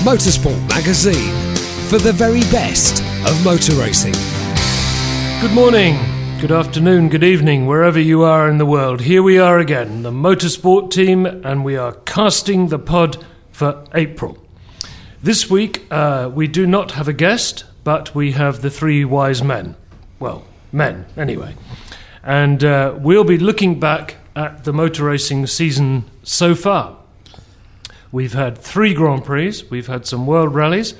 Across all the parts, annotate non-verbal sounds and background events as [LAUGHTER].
Motorsport Magazine for the very best of motor racing. Good morning, good afternoon, good evening, wherever you are in the world. Here we are again, the Motorsport team, and we are casting the pod for April. This week, uh, we do not have a guest, but we have the three wise men. Well, men, anyway. And uh, we'll be looking back at the motor racing season so far. We've had three Grand Prix, we've had some World Rallies,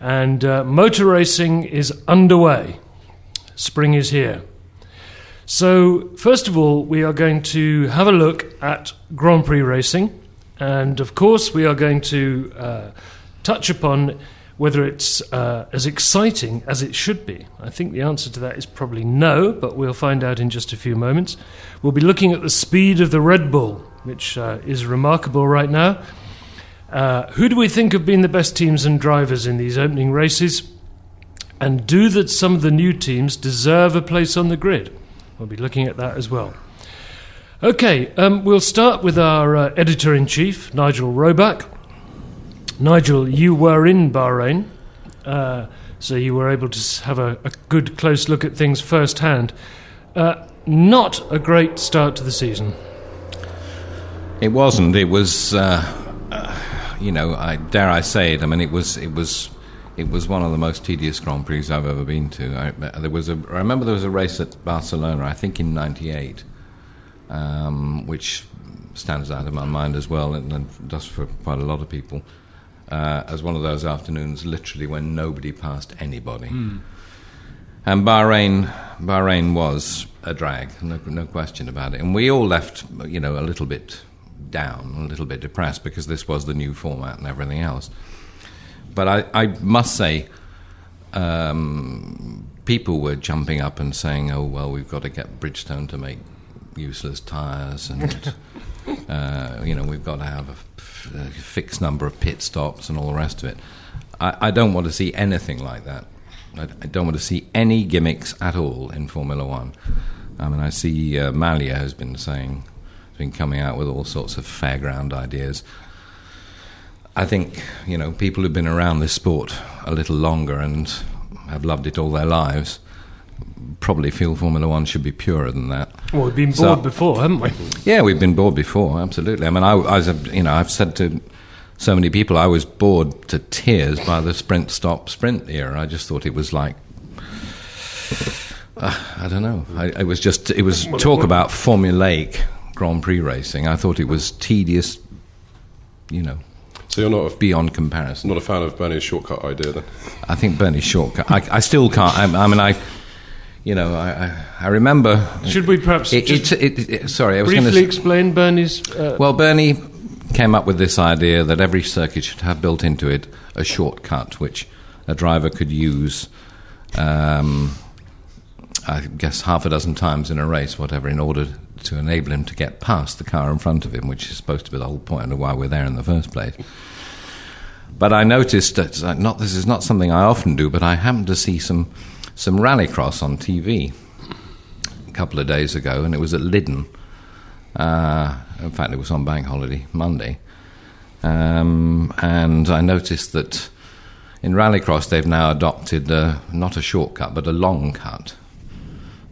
and uh, motor racing is underway. Spring is here. So, first of all, we are going to have a look at Grand Prix racing, and of course, we are going to uh, touch upon whether it's uh, as exciting as it should be. I think the answer to that is probably no, but we'll find out in just a few moments. We'll be looking at the speed of the Red Bull, which uh, is remarkable right now. Uh, who do we think have been the best teams and drivers in these opening races? And do that some of the new teams deserve a place on the grid? We'll be looking at that as well. Okay, um, we'll start with our uh, editor in chief, Nigel Roebuck. Nigel, you were in Bahrain, uh, so you were able to have a, a, good close look at things firsthand. Uh, not a great start to the season. It wasn't. It was uh, you know, I, dare I say it? I mean, it was it was it was one of the most tedious Grand Prix I've ever been to. I, there was a, I remember there was a race at Barcelona, I think in '98, um, which stands out in my mind as well, and, and does for quite a lot of people, uh, as one of those afternoons, literally when nobody passed anybody. Mm. And Bahrain, Bahrain was a drag, no, no question about it. And we all left, you know, a little bit down, a little bit depressed because this was the new format and everything else. But I, I must say, um, people were jumping up and saying, "Oh well, we've got to get Bridgestone to make useless tires, and [LAUGHS] uh, you know we've got to have a, a, fixed number of pit stops and all the rest of it." I, I don't want to see anything like that. I, I, don't want to see any gimmicks at all in Formula One. I mean, I see uh, Malia has been saying been coming out with all sorts of fairground ideas. I think you know people who've been around this sport a little longer and have loved it all their lives probably feel Formula One should be purer than that. Well, we've been bored before, haven't we? Yeah, we've been bored before. Absolutely. I mean, I, I was, you know, I've said to so many people, I was bored to tears by the sprint stop sprint era. I just thought it was like. Uh, I don't know. I, it was just it was talk about formulaic Grand Prix racing. I thought it was tedious, you know. So you're not a, beyond comparison. Not a fan of Bernie's shortcut idea, then? I think Bernie's shortcut. I, I still can't. I, I, mean, I, you know, I, I remember. Should we perhaps it, it, it, sorry, I was briefly gonna, explain Bernie's? Uh, well, Bernie came up with this idea that every circuit should have built into it a shortcut which a driver could use. Um, I guess half a dozen times in a race, whatever, in order to enable him to get past the car in front of him, which is supposed to be the whole point of why we're there in the first place. But I noticed that not this is not something I often do, but I happened to see some some rallycross on TV a couple of days ago, and it was at Lydden. Uh, in fact, it was on Bank Holiday Monday, um, and I noticed that in rallycross they've now adopted uh, not a shortcut but a long cut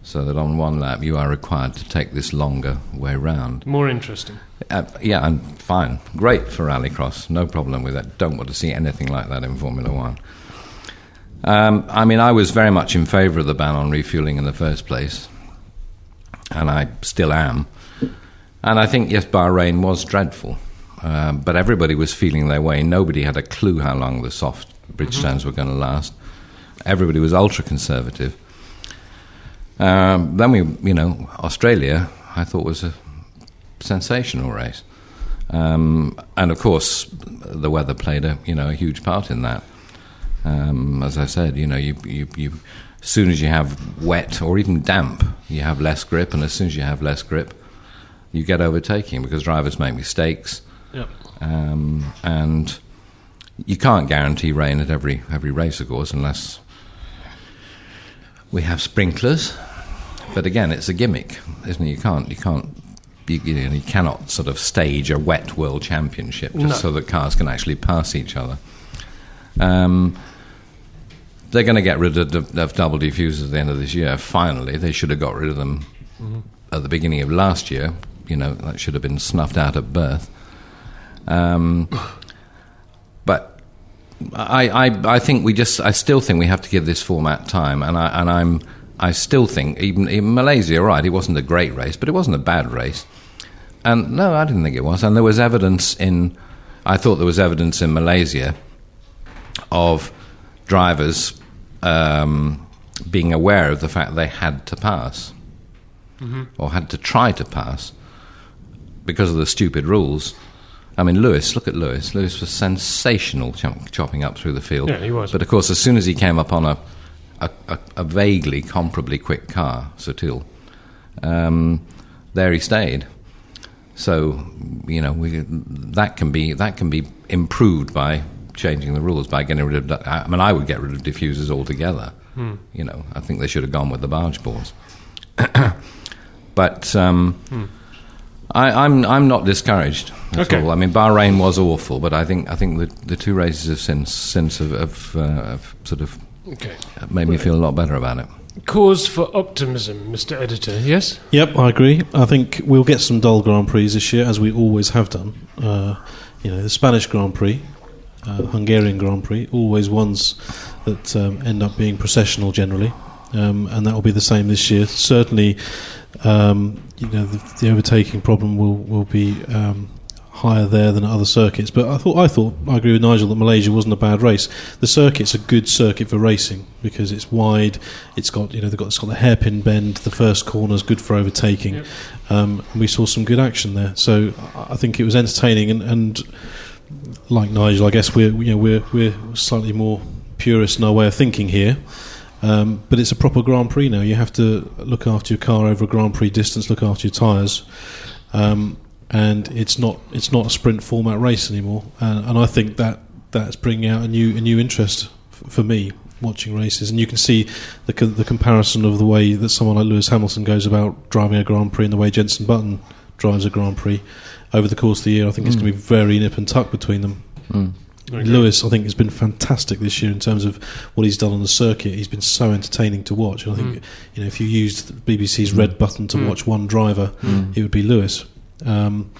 so that on one lap you are required to take this longer way round. More interesting. Uh, yeah, and fine. Great for rallycross. No problem with that. Don't want to see anything like that in Formula One. Um, I mean, I was very much in favour of the ban on refueling in the first place, and I still am. And I think, yes, Bahrain was dreadful, uh, but everybody was feeling their way. Nobody had a clue how long the soft Bridgestones mm-hmm. were going to last. everybody was ultra conservative. Um, then we, you know, Australia, I thought was a sensational race, um, and of course, the weather played a you know a huge part in that. Um, as I said, you know, you, you, you, as soon as you have wet or even damp, you have less grip, and as soon as you have less grip, you get overtaking because drivers make mistakes, Yep. um, and you can't guarantee rain at every every race, of course, unless we have sprinklers. But again, it's a gimmick, isn't it? You can't you can't you, you, know, you cannot sort of stage a wet world championship just No. so that cars can actually pass each other. Um, they're going to get rid of, of, of double diffusers at the end of this year. Finally, they should have got rid of them at the beginning of last year. You know that should have been snuffed out at birth. Um, but I, I, I think we just, I still think we have to give this format time, and I, and I'm, I still think even, even Malaysia, right, it wasn't a great race, but it wasn't a bad race. And no, I didn't think it was. And there was evidence in, I thought there was evidence in Malaysia of drivers um, being aware of the fact they had to pass or had to try to pass because of the stupid rules. I mean, Lewis, look at Lewis. Lewis was sensational chop- chopping up through the field. Yeah, he was. But of course, as soon as he came up on a, a, a, a vaguely comparably quick car, Sutil, um, there he stayed. So, you know, we, that can be that can be improved by changing the rules by getting rid of. I mean, I would get rid of diffusers altogether. You know, I think they should have gone with the barge boards. [COUGHS] but um, I, I'm I'm not discouraged at Okay. all. I mean, Bahrain was awful, but I think I think the, the two races have since since have, have, uh, have sort of Okay. That made me feel a lot better about it. Cause for optimism, Mr. Editor. Yes. Yep, I agree. I think we'll get some dull Grand Prix this year, as we always have done. Uh, you know, the Spanish Grand Prix, uh, Hungarian Grand Prix, always ones that um, end up being processional generally, um, and that will be the same this year. Certainly, um, you know, the, the overtaking problem will will be. Um, Higher there than other circuits, but I thought I thought I agree with Nigel that Malaysia wasn't a bad race. The circuit's a good circuit for racing because it's wide. It's got you know they've got it's got the hairpin bend. The first corner's good for overtaking. Yep. Um, and we saw some good action there. So I I think it was entertaining and, and like Nigel, I guess we're you know we're we're slightly more purist in our way of thinking here. Um, but it's a proper Grand Prix now. You have to look after your car over a Grand Prix distance, look after your tyres, um, and it's not it's not a sprint format race anymore. And, and I think that that's bringing out a new a new interest f- for me watching races. And you can see the co- the comparison of the way that someone like Lewis Hamilton goes about driving a Grand Prix and the way Jenson Button drives a Grand Prix over the course of the year. I think it's hmm. going to be very nip and tuck between them. Hmm. Okay. Lewis, I think, has been fantastic this year in terms of what he's done on the circuit. He's been so entertaining to watch. And I think, hmm. you know, if you used BBC's red button to watch one driver, it would be Lewis. Um,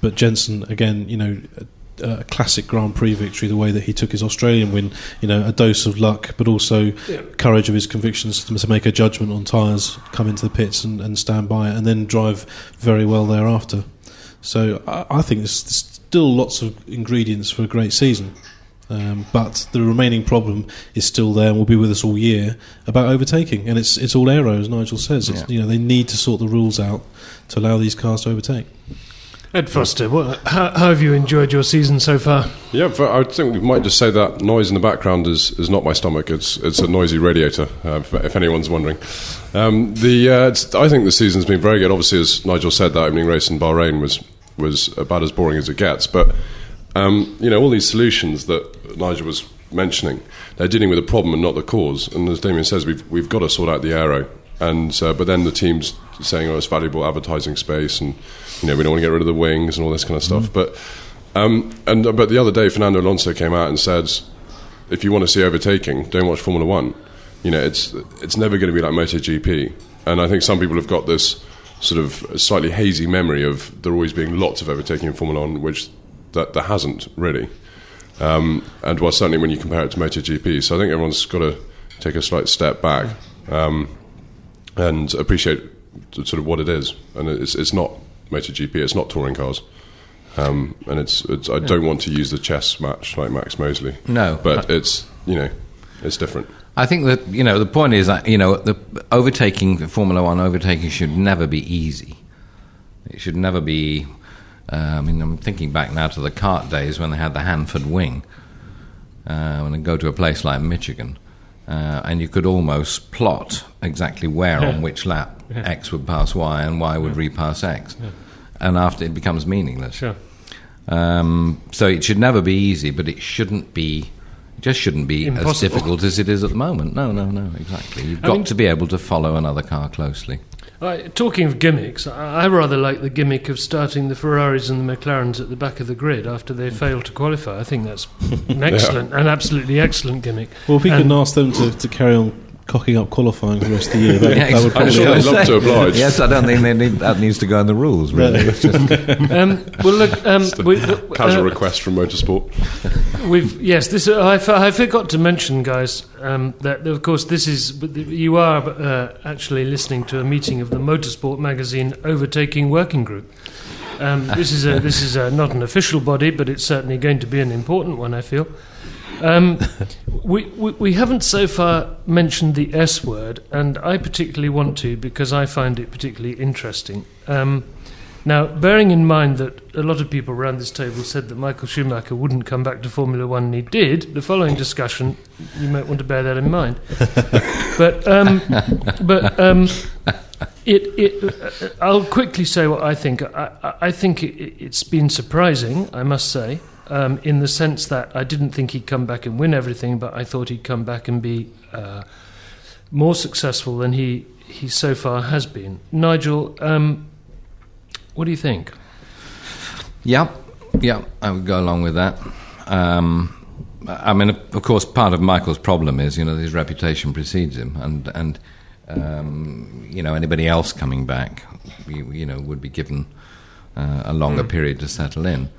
but Jenson, again, you know, a, a classic Grand Prix victory. The way that he took his Australian win, you know, a dose of luck, but also Yeah. courage of his convictions to, to make a judgment on tyres, come into the pits and, and stand by it, and then drive very well thereafter. So I, I think there's, there's still lots of ingredients for a great season. Um, but the remaining problem is still there and will be with us all year about overtaking, and it's it's all aero, as Nigel says. It's, Yeah. You know they need to sort the rules out to allow these cars to overtake. Ed Foster, what, how, how have you enjoyed your season so far? Yeah, but I think we might just say that noise in the background is, is not my stomach. It's it's a noisy radiator. Uh, if, if anyone's wondering, um, the uh, it's, I think the season's been very good. Obviously, as Nigel said, that opening race in Bahrain was was about as boring as it gets. But um, you know, all these solutions that Nigel was mentioning, they're dealing with the problem and not the cause. And as Damien says, we've we've got to sort out the aero. And uh, but then the team's saying, "Oh, it's valuable advertising space," and you know, we don't want to get rid of the wings and all this kind of stuff. But um, and but the other day, Fernando Alonso came out and said, "If you want to see overtaking, don't watch Formula One. You know, it's it's never going to be like MotoGP." And I think some people have got this sort of slightly hazy memory of there always being lots of overtaking in Formula One, which that there hasn't really. Um, and well, certainly when you compare it to MotoGP, so I think everyone's got to take a slight step back um, and appreciate sort of what it is. And it's it's not MotoGP, it's not touring cars. Um, and it's, it's I don't want to use the chess match like Max Mosley. No. but it's you know it's different. I think that you know the point is that you know the overtaking Formula One overtaking should never be easy. It should never be. Uh, I mean, I'm thinking back now to the cart days when they had the Handford wing. Uh, when go to a place like Michigan, uh, and you could almost plot exactly where on which lap X would pass Y and Y would repass X, and after it becomes meaningless. Sure. Um, so it should never be easy, but it shouldn't be. It just shouldn't be as difficult as it is at the moment. No, no, no, exactly. You've I got mean- to be able to follow another car closely. I, talking of gimmicks, I, I rather like the gimmick of starting the Ferraris and the McLarens at the back of the grid after they fail to qualify. I think that's [LAUGHS] an excellent, an absolutely excellent gimmick. Well, if we And- can ask them to, to carry on cocking up qualifying for the rest of the year, that, [LAUGHS] Yeah, that would exactly. I'm sure they'd love to [LAUGHS] oblige. yes, I don't think they need, that needs to go in the rules. Really, Really? [LAUGHS] Um, well, look, um, we, Casual uh, request from Motorsport. We've yes, this I, f- I forgot to mention, guys, um, that of course this is you are uh, actually listening to a meeting of the Motorsport magazine Overtaking Working Group. Um, this is a, this is a, not an official body, but it's certainly going to be an important one. I feel. Um, we, we we haven't so far mentioned the S word, and I particularly want to because I find it particularly interesting. Um, now, bearing in mind that a lot of people around this table said that Michael Schumacher wouldn't come back to Formula One, and he did, the following discussion, you might want to bear that in mind. [LAUGHS] but um, but um, it, it, uh, I'll quickly say what I think. I, I- I think it, it's been surprising, I must say, um, in the sense that I didn't think he'd come back and win everything, but I thought he'd come back and be uh, more successful than he, he so far has been. Nigel, um, what do you think? Yep, yep, I would go along with that. Um, I mean, of course, part of Michael's problem is, you know, his reputation precedes him, and and um, you know, anybody else coming back, you, you know, would be given uh, a longer period to settle in.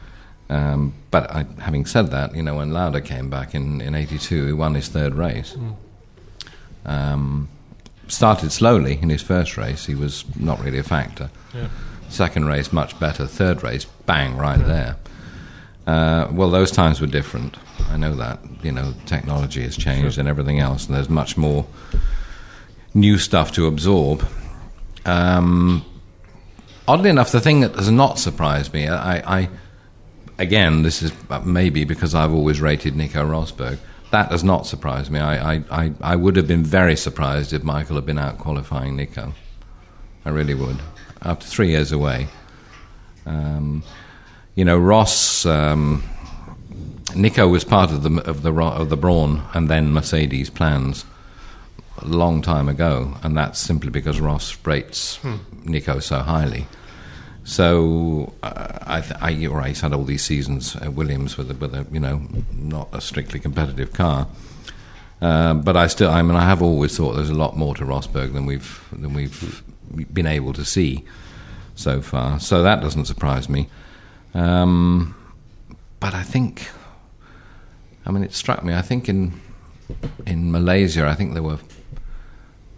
Um, but I, having said that, you know, when Lauda came back in in '82, he won his third race. Um, started slowly in his first race; he was not really a factor. Second race, much better. Third race, bang, right there. Uh, well, those times were different. I know that. You know, technology has changed and everything else, and there's much more new stuff to absorb. Um, oddly enough, the thing that has not surprised me, I, I again, this is maybe because I've always rated Nico Rosberg. That does not surprise me. I, I, I, I would have been very surprised if Michael had been out qualifying Nico. I really would. After three years away, um, you know, Ross, um, Nico was part of the of the of the Braun and then Mercedes plans a long time ago, and that's simply because Ross rates Nico so highly. So uh, I, th- I, right. Had all these seasons at Williams with a, with a you know not a strictly competitive car. Uh, but I still, I mean, I have always thought there's a lot more to Rosberg than we've than we've been able to see so far. So that doesn't surprise me. Um, but I think, I mean, it struck me. I think in in Malaysia, I think there were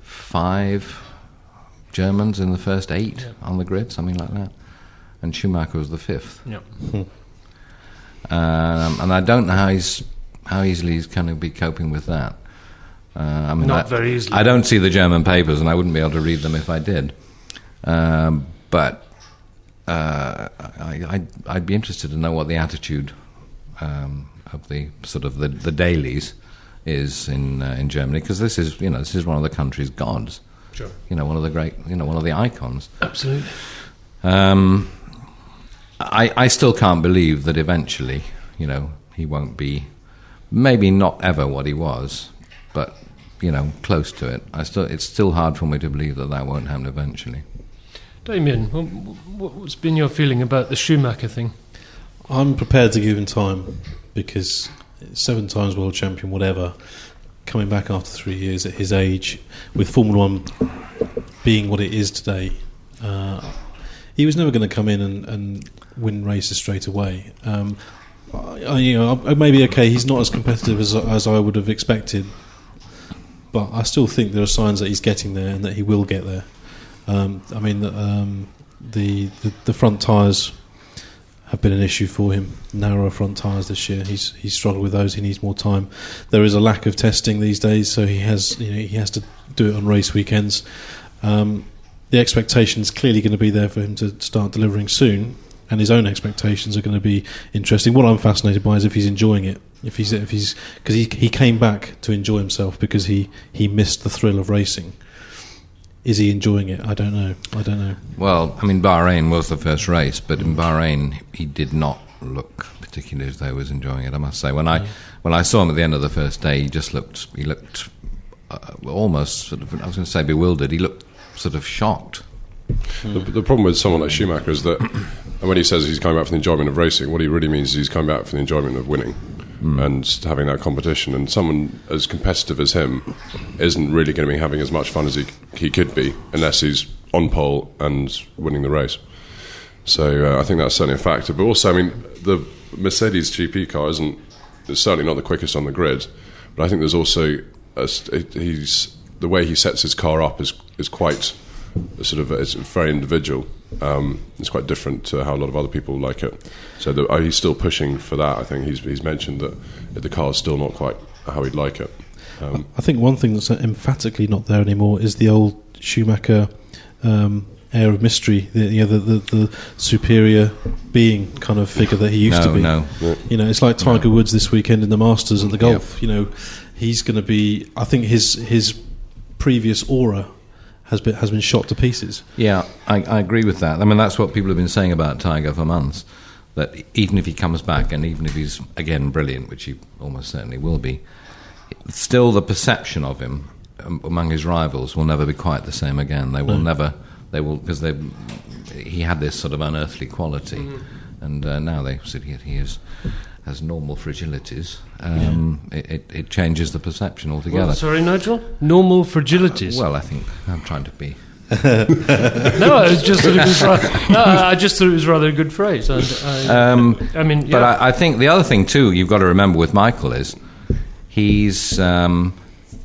five Germans in the first eight on the grid, something like that, and Schumacher was the fifth. Yeah. [LAUGHS] Um, and I don't know how he's how easily he's going to be coping with that. Uh, I mean, Not I, very easily. I don't see the German papers, and I wouldn't be able to read them if I did. Um, but uh, I, I'd, I'd be interested to know what the attitude um, of the sort of the, the dailies is in uh, in Germany, because this is you know this is one of the country's gods. Sure. You know, one of the great, you know, one of the icons. Absolutely. Um, I, I still can't believe that eventually, you know, he won't be, maybe not ever what he was, but you know, close to it. I still, it's still hard for me to believe that that won't happen eventually. Damien, wh- wh- what's been your feeling about the Schumacher thing? I'm prepared to give him time because seven times world champion, whatever, coming back after three years at his age, with Formula One being what it is today, uh, he was never going to come in and, and win races straight away. Um, I, you know, maybe okay, he's not as competitive as, as I would have expected, but I still think there are signs that he's getting there and that he will get there. Um, I mean, um, the, the the front tyres have been an issue for him. Narrower front tyres this year. He's he's struggled with those. He needs more time. There is a lack of testing these days, so he has you know he has to do it on race weekends. Um, the expectation is clearly going to be there for him to start delivering soon, and his own expectations are going to be interesting. What I'm fascinated by is if he's enjoying it. If he's if he's because he he came back to enjoy himself because he he missed the thrill of racing. Is he enjoying it? I don't know. I don't know. Well, I mean, Bahrain was the first race, but in Bahrain he did not look particularly as though he was enjoying it. I must say, when I when I saw him at the end of the first day, he just looked he looked uh, almost sort of I was going to say bewildered. He looked sort of shocked. The, the problem with someone like Schumacher is that [CLEARS THROAT] when he says he's coming back for the enjoyment of racing, what he really means is he's coming back for the enjoyment of winning and having that competition. And someone as competitive as him isn't really going to be having as much fun as he, he could be unless he's on pole and winning the race. So uh, I think that's certainly a factor. But also, I mean, the Mercedes GP car isn't it's certainly not the quickest on the grid, but I think there's also a, he's the way he sets his car up is is quite sort of it's very individual. Um, it's quite different to how a lot of other people like it. So the, uh, he's still pushing for that. I think he's he's mentioned that the car's still not quite how he'd like it. Um, I think one thing that's emphatically not there anymore is the old Schumacher um, air of mystery, the, you know, the, the, the superior being kind of figure that he used no, to be. no. You know, it's like Tiger Woods this weekend in the Masters at the golf. You know, he's going to be. I think his his previous aura has been has been shot to pieces. Yeah, I, I agree with that. I mean, that's what people have been saying about Tiger for months. That even if he comes back, and even if he's again brilliant, which he almost certainly will be, still the perception of him um, among his rivals will never be quite the same again. They will never. They will because they. He had this sort of unearthly quality, and uh, now they see he, he is has normal fragilities. Um, it, it, it changes the perception altogether. Well, sorry, Nigel. Normal fragilities. Well, I think I'm trying to be [LAUGHS] no, I was just thought it was rather, no, I just thought it was rather a good phrase. I, I, Um, I mean, yeah. But I, I think the other thing too you've got to remember with Michael is he's. Um,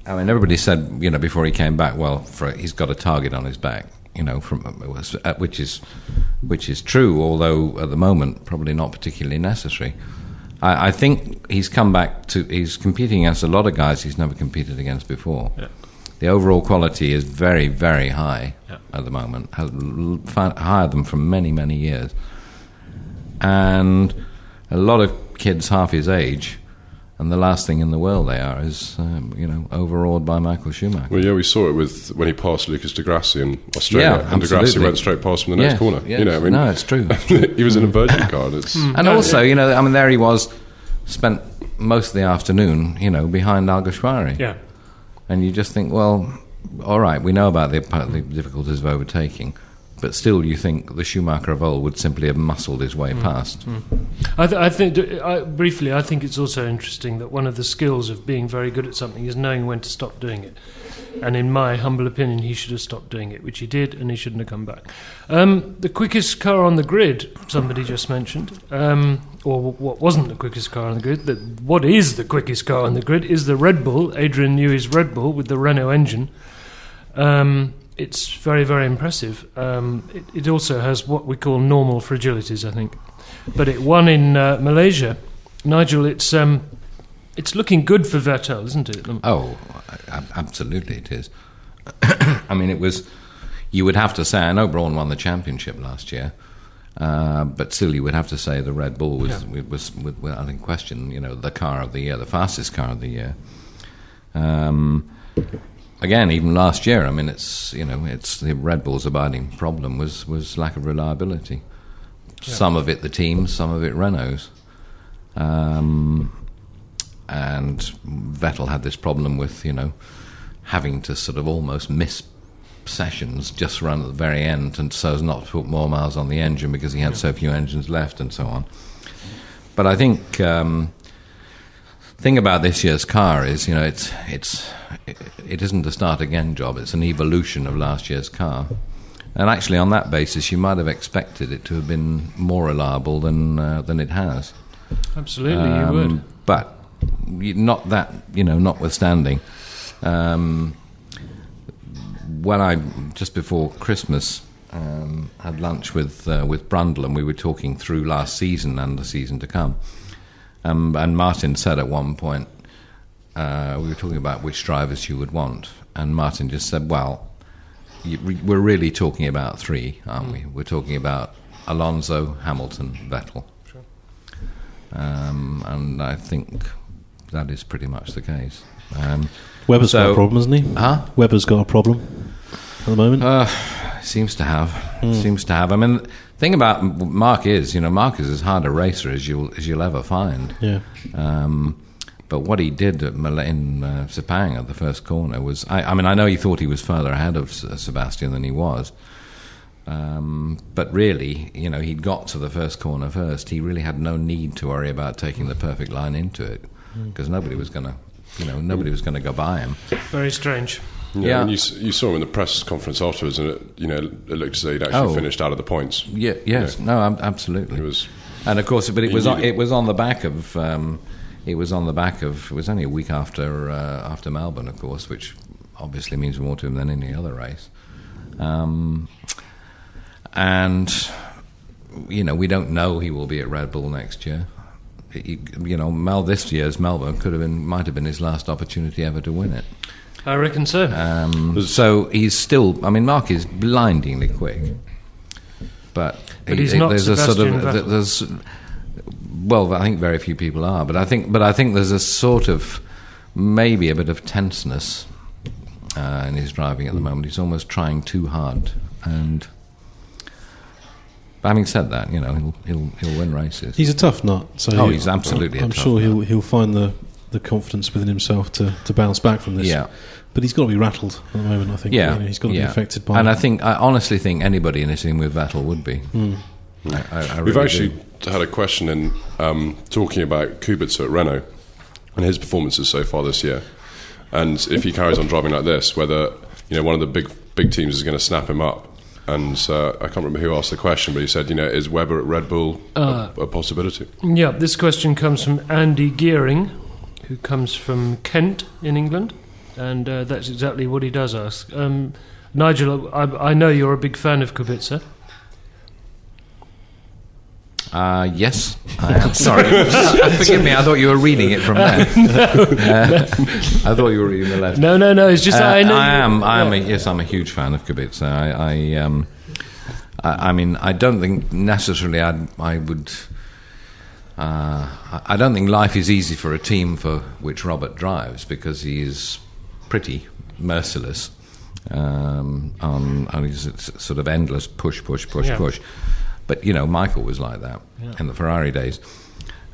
I mean, everybody said you know before he came back, well, for, he's got a target on his back, you know, from it was, uh, which is which is true, although at the moment probably not particularly necessary. I, I think he's come back to he's competing against a lot of guys he's never competed against before. Yeah. The overall quality is very, very high Yeah. at the moment, has higher than for many, many years and a lot of kids half his age, and the last thing in the world they are is, um, you know, overawed by Michael Schumacher. well, yeah, we saw it with when he passed Lucas di Grassi in Australia, Yeah, and di Grassi absolutely. went straight past him in the next corner. yes. You know, I mean, No, it's true. [LAUGHS] he was in a Virgin [COUGHS] car. And it's And also, you know, I mean, there he was, spent most of the afternoon, you know, behind Alguersuari. yeah. And you just think, well, all right, we know about the, the difficulties of overtaking, but still you think the Schumacher of old would simply have muscled his way past. I, th- I think I, briefly. I think it's also interesting that one of the skills of being very good at something is knowing when to stop doing it. And in my humble opinion, he should have stopped doing it, which he did, and he shouldn't have come back. Um, the quickest car on the grid, somebody just mentioned, um, or w- what wasn't the quickest car on the grid? The, what is the quickest car on the grid is the Red Bull, Adrian Newey's Red Bull with the Renault engine. Um, it's very, very impressive. Um, it, it also has what we call normal fragilities, I think. But it won in uh, Malaysia. Nigel, it's um, it's looking good for Vettel, isn't it? Um, Oh, absolutely, it is. [COUGHS] I mean, it was. You would have to say. I know Braun won the championship last year, uh, but still, you would have to say the Red Bull was was, was, was without in question. You know, the car of the year, the fastest car of the year. Um, again, even last year, I mean, it's you know, it's the Red Bull's abiding problem was was lack of reliability. Some of it the teams, some of it Renault's. Um, and Vettel had this problem with you know having to sort of almost miss sessions just run at the very end and so as not to put more miles on the engine because he had so few engines left and so on. But I think um, thing about this year's car is you know it's it's it, it isn't a start again job. It's an evolution of last year's car. And actually, on that basis, you might have expected it to have been more reliable than uh, than it has. Absolutely, you Um, would. But not that, you know, notwithstanding. Um, when I, just before Christmas, um, had lunch with uh, with Brundle, and we were talking through last season and the season to come. Um, and Martin said at one point, uh, we were talking about which drivers you would want, and Martin just said, "Well, you, we're really talking about three, aren't we? We're talking about Alonso, Hamilton, Vettel." Um, and I think that is pretty much the case. Um, Webber's got a problem, hasn't he? Huh? Webber's got a problem at the moment. Uh, seems to have. Seems to have. I mean, the thing about Mark is, you know, Mark is as hard a racer as you'll as you'll ever find. yeah. Um, but what he did at Mal- in uh, Sepang at the first corner was, I, I mean, I know he thought he was further ahead of S- Sebastian than he was. Um, but really, you know, he'd got to the first corner first. He really had no need to worry about taking the perfect line into it because nobody was going to, you know, nobody was going to go by him. Very strange. Yeah, Yeah. and you, you saw him in the press conference afterwards, and it, you know, it looked as though he'd actually Oh. finished out of the points. Yeah, yes, no, absolutely. It was- and of course, but it was on, it was on the back of um, it was on the back of it was only a week after uh, after Melbourne, of course, which obviously means more to him than any other race. Um, and you know, we don't know he will be at Red Bull next year. He- you know, Mel this year's Melbourne could have been might have been his last opportunity ever to win it. I reckon so. Um, so he's still. I mean, Mark is blindingly quick, but, But he's not there's a sort Sebastian of Vettel. there's. Well, I think very few people are, but I think, but I think there's a sort of maybe a bit of tenseness uh, in his driving at the moment. He's almost trying too hard, and. But having said that, you know he'll he'll he'll win races. He's a tough nut. So Oh, he- he's absolutely a I'm tough sure nut. he'll he'll find the, the confidence within himself to, to bounce back from this. Yeah. But he's got to be rattled at the moment. I think. yeah, You know, he's got to yeah. be affected by. And it. I think I honestly think anybody in a team with Vettel would be. Hmm. I, I, I We've actually do. had a question in um, talking about Kubica at Renault and his performances so far this year, and if he carries on driving like this, whether you know one of the big big teams is going to snap him up. And uh, I can't remember who asked the question, but he said, you know, is Webber at Red Bull Uh, a, a possibility? Yeah, this question comes from Andy Gearing, who comes from Kent in England, and uh, that's exactly what he does ask. Um, Nigel, I, I know you're a big fan of Kubica. Uh, yes, I am. [LAUGHS] Sorry. Forgive me, I thought you were reading it from there. [LAUGHS] Uh, I thought you were reading the letter. No, no, no. It's just Uh, I know. I am. I am. A, yes, I'm a huge fan of Kubica. I, I, um, I, I mean, I don't think necessarily I'd, I would. Uh, I- don't think life is easy for a team for which Robert drives because he is pretty merciless um, on, on his sort of endless push, push, push, Yeah. push. But you know, Michael was like that in the Ferrari days.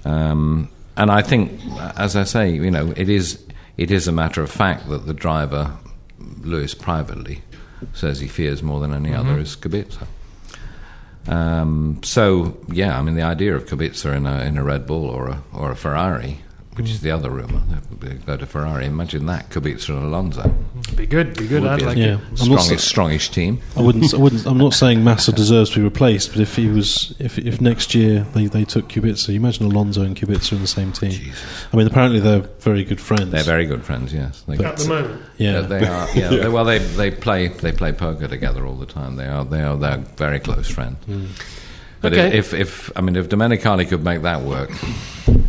Um, and I think, as I say, you know, it is it is a matter of fact that the driver, Lewis, privately says he fears more than any other is Kubica. Um, so yeah, I mean, the idea of Kubica in a in a Red Bull or a or a Ferrari, which is the other rumor, they go to Ferrari. Imagine that Kubica and Alonso. Be good, be good. Would I'd be a like Yeah. it. I'm not Strongest, strongest team. I wouldn't. I wouldn't. I'm not saying Massa deserves to be replaced, but if he was, if if next year they, they took Kubica, you imagine Alonso and Kubica in the same team. I mean, apparently they're very good friends. They're very good friends. Yes, they, At the moment. yeah. They are, yeah. [LAUGHS] They, well, they they play they play poker together all the time. They are they are they're very close friends. Hmm. But Okay. if, if I mean if Domenicali could make that work,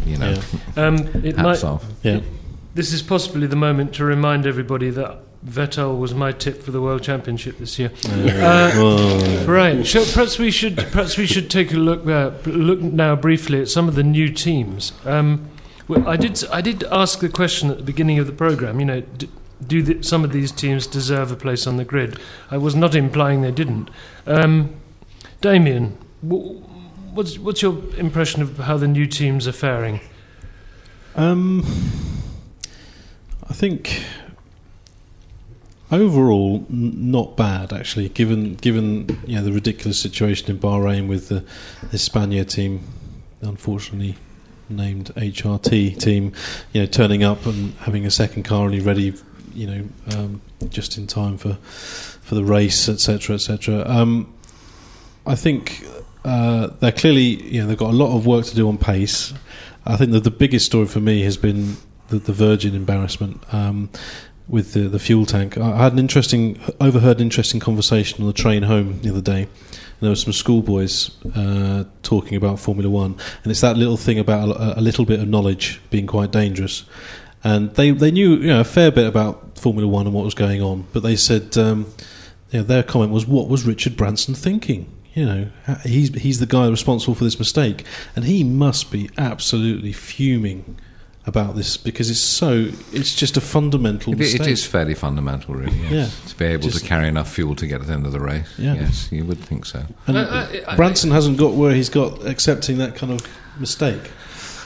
you know, Yeah. [LAUGHS] Um, it hats might, off. yeah. This is possibly the moment to remind everybody that Vettel was my tip for the World Championship this year. Uh, Right. So perhaps we should perhaps we should take a look uh, look now briefly at some of the new teams. Um, well, I did I did ask the question at the beginning of the program. You know, d- do the, some of these teams deserve a place on the grid? I was not implying they didn't. Um, Damien, wh- what's what's your impression of how the new teams are faring? Um, I think overall n- not bad actually. Given given you know the ridiculous situation in Bahrain with the, Hispania team, unfortunately named HRT team, you know turning up and having a second car only ready, you know, um, just in time for for the race, etc., etc. Um, I think uh, they're clearly, you know, they've got a lot of work to do on pace. I think that the biggest story for me has been the, the Virgin embarrassment. Um, with the, the fuel tank. I had an interesting, overheard an interesting conversation on the train home the other day. And there were some schoolboys uh, talking about Formula One, and it's that little thing about a, a little bit of knowledge being quite dangerous. And they, they knew you know a fair bit about Formula One and what was going on, but they said um, you know, their comment was, "What was Richard Branson thinking?" You know, he's he's the guy responsible for this mistake, and he must be absolutely fuming about this because it's so it's just a fundamental It, mistake. it is fairly fundamental, really. Yes. Yeah. To be able Just- to carry enough fuel to get at the end of the race. Yeah. Yes, you would think so. And I- I- Branson hasn't got where he's got accepting that kind of mistake.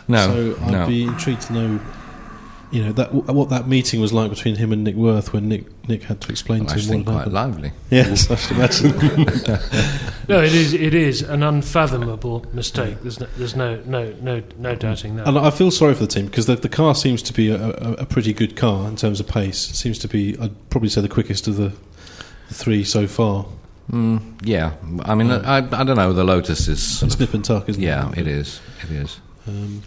No, so I'd no. be intrigued to know, you know, that what that meeting was like between him and Nick Wirth when Nick Nick had to explain Well, to I him think what quite happened. lively. Yes, [LAUGHS] I should imagine. [LAUGHS] No, it is. It is an unfathomable mistake. There's no, there's no, no, no, no doubting that. and I feel sorry for the team because the, the car seems to be a, a, a pretty good car in terms of pace. It seems to be, I'd probably say, the quickest of the, the three so far. Mm, yeah, I mean, I, I don't know. The Lotus is. Sort of, Snip and tuck, isn't yeah, it? Yeah, it is. It is. Um,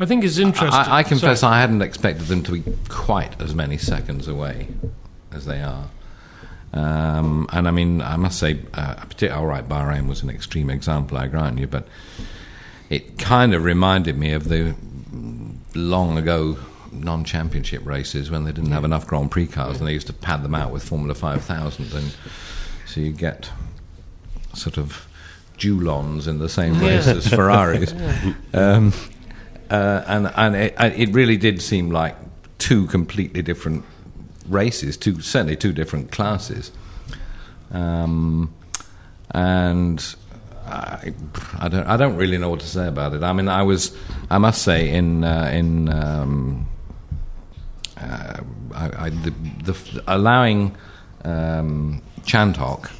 I think it's interesting. I, I confess Sorry. I hadn't expected them to be quite as many seconds away as they are. Um, and I mean, I must say, uh, all right, Bahrain was an extreme example, I grant you, but it kind of reminded me of the long ago non championship races when they didn't have enough Grand Prix cars and they used to pad them out with Formula 5000. And so you get sort of Dulons in the same race Yeah. as Ferraris. [LAUGHS] Um, uh, and and it, it really did seem like two completely different races, two certainly two different classes. Um, and I, I don't I don't really know what to say about it. I mean, I was I must say in uh, in um, uh, I, I, the, the allowing um, Chandhok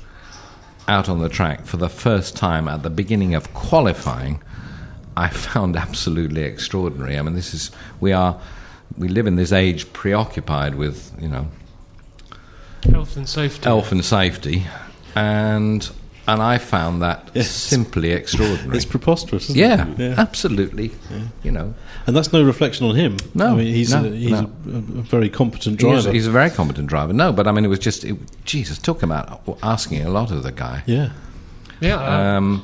out on the track for the first time at the beginning of qualifying, I found absolutely extraordinary. I mean, this is we are we live in this age preoccupied with you know health and safety. health and safety, and and I found that Yes. simply extraordinary. it's preposterous, isn't yeah, it? Yeah. absolutely. You know, And that's no reflection on him. No, I mean, he's, no, a, he's no. A, a very competent he's, driver. he's a very competent driver. No, but I mean, it was just it, Jesus took him out asking a lot of the guy. yeah. Yeah, uh, Um,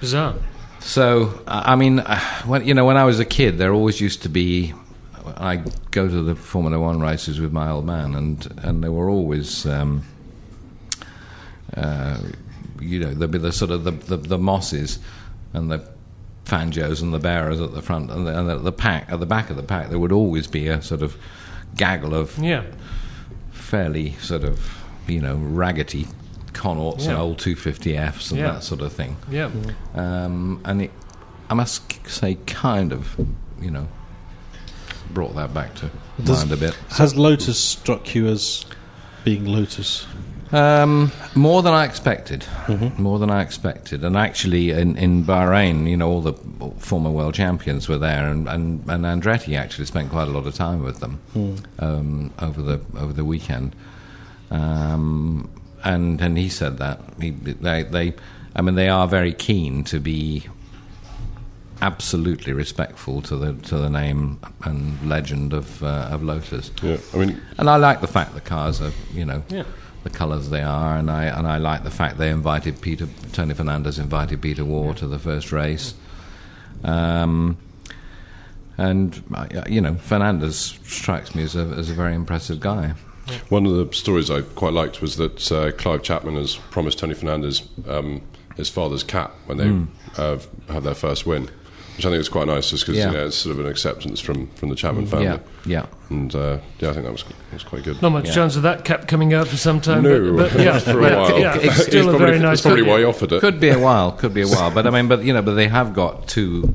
bizarre. So, I mean, when you know, when I was a kid, there always used to be. I go to the Formula One races with my old man, and and there were always, um, uh, you know, there'd be the sort of the, the, the mosses and the Fangios and the Behras at the front, and, the, and at the pack at the back of the pack, there would always be a sort of gaggle of Yeah, fairly sort of you know raggedy Connaughts and Yeah. old 250Fs and Yeah. that sort of thing yeah. um, and it, I must say, kind of, you know, brought that back to Does- mind a bit. Has Lotus struck you as being Lotus? Um, more than I expected. Mm-hmm. More than I expected. And actually, in, in Bahrain, you know, all the former world champions were there, and, and, and Andretti actually spent quite a lot of time with them Hmm. um, over the over the weekend. Um, and and he said that he, they they, I mean, they are very keen to be absolutely respectful to the to the name and legend of uh, of Lotus. Yeah, I mean, And I like the fact the cars are, you know, Yeah. the colours they are, and I and I like the fact they invited Peter Tony Fernandes invited Peter Warr to the first race, um, and uh, you know Fernandes strikes me as a as a very impressive guy. One of the stories I quite liked was that uh, Clive Chapman has promised Tony Fernandes um, his father's cap when they Hmm. uh, have their first win, which I think is quite nice, just because Yeah. you know, it's sort of an acceptance from, from the Chapman family. Yeah, yeah. And uh, yeah, I think that was was quite good. Not much Yeah. chance of that cap coming out for some time. No, but, but yeah, [LAUGHS] for a while. yeah, it's [LAUGHS] It's still a probably- very nice. That's probably look. why he offered it. Could be a while, could be a while, but I mean, but you know, but they have got two.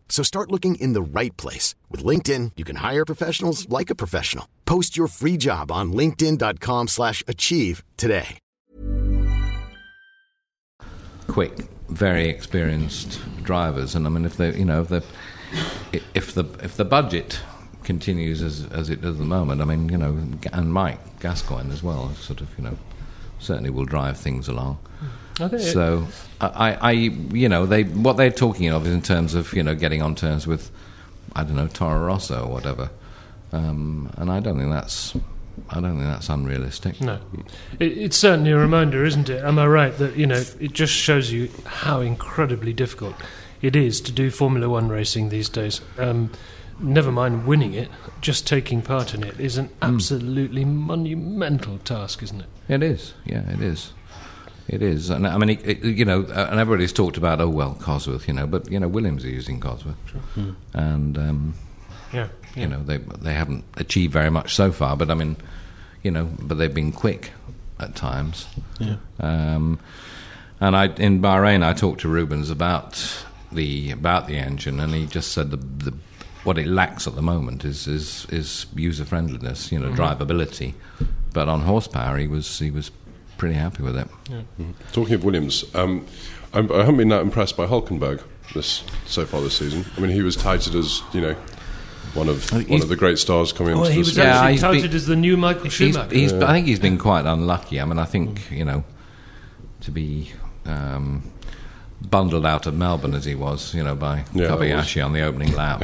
So start looking in the right place. With LinkedIn, you can hire professionals like a professional. Post your free job on linkedin.com slash achieve today. quick, very experienced drivers, and I mean, if they, you know, if the if the if the budget continues as as it does at the moment, I mean, you know, and Mike Gascoyne as well, sort of, you know, certainly will drive things along. It- So, I, I, you know, they what they're talking of is in terms of you know getting on terms with, I don't know, Toro Rosso or whatever, um, and I don't think that's, I don't think that's unrealistic. No, it, it's certainly a reminder, isn't it? Am I right that you know it just shows you how incredibly difficult it is to do Formula One racing these days. Um, never mind winning it, just taking part in it is an absolutely monumental task, isn't it? It is, yeah, it is. It is, and I mean, it, it, you know, uh, and everybody's talked about, oh well, Cosworth, you know, but you know, Williams are using Cosworth, and um, Yeah, you know, they they haven't achieved very much so far, but I mean, you know, but they've been quick at times. Yeah. Um, and I in Bahrain, I talked to Rubens about the about the engine, and he just said the, the what it lacks at the moment is is, is user friendliness, you know, drivability. But on horsepower, he was he was pretty happy with it. Talking of Williams, um, I'm, I haven't been that impressed by Hulkenberg this so far this season. I mean, he was touted as you know one of one of the great stars coming Well, into he this. was Yeah, actually he's touted been- as the new Michael He's, Schumacher. he's, I think he's been quite unlucky. I mean, I think you know to be um, bundled out of Melbourne as he was, you know, by Yeah, Kobayashi on the opening lap.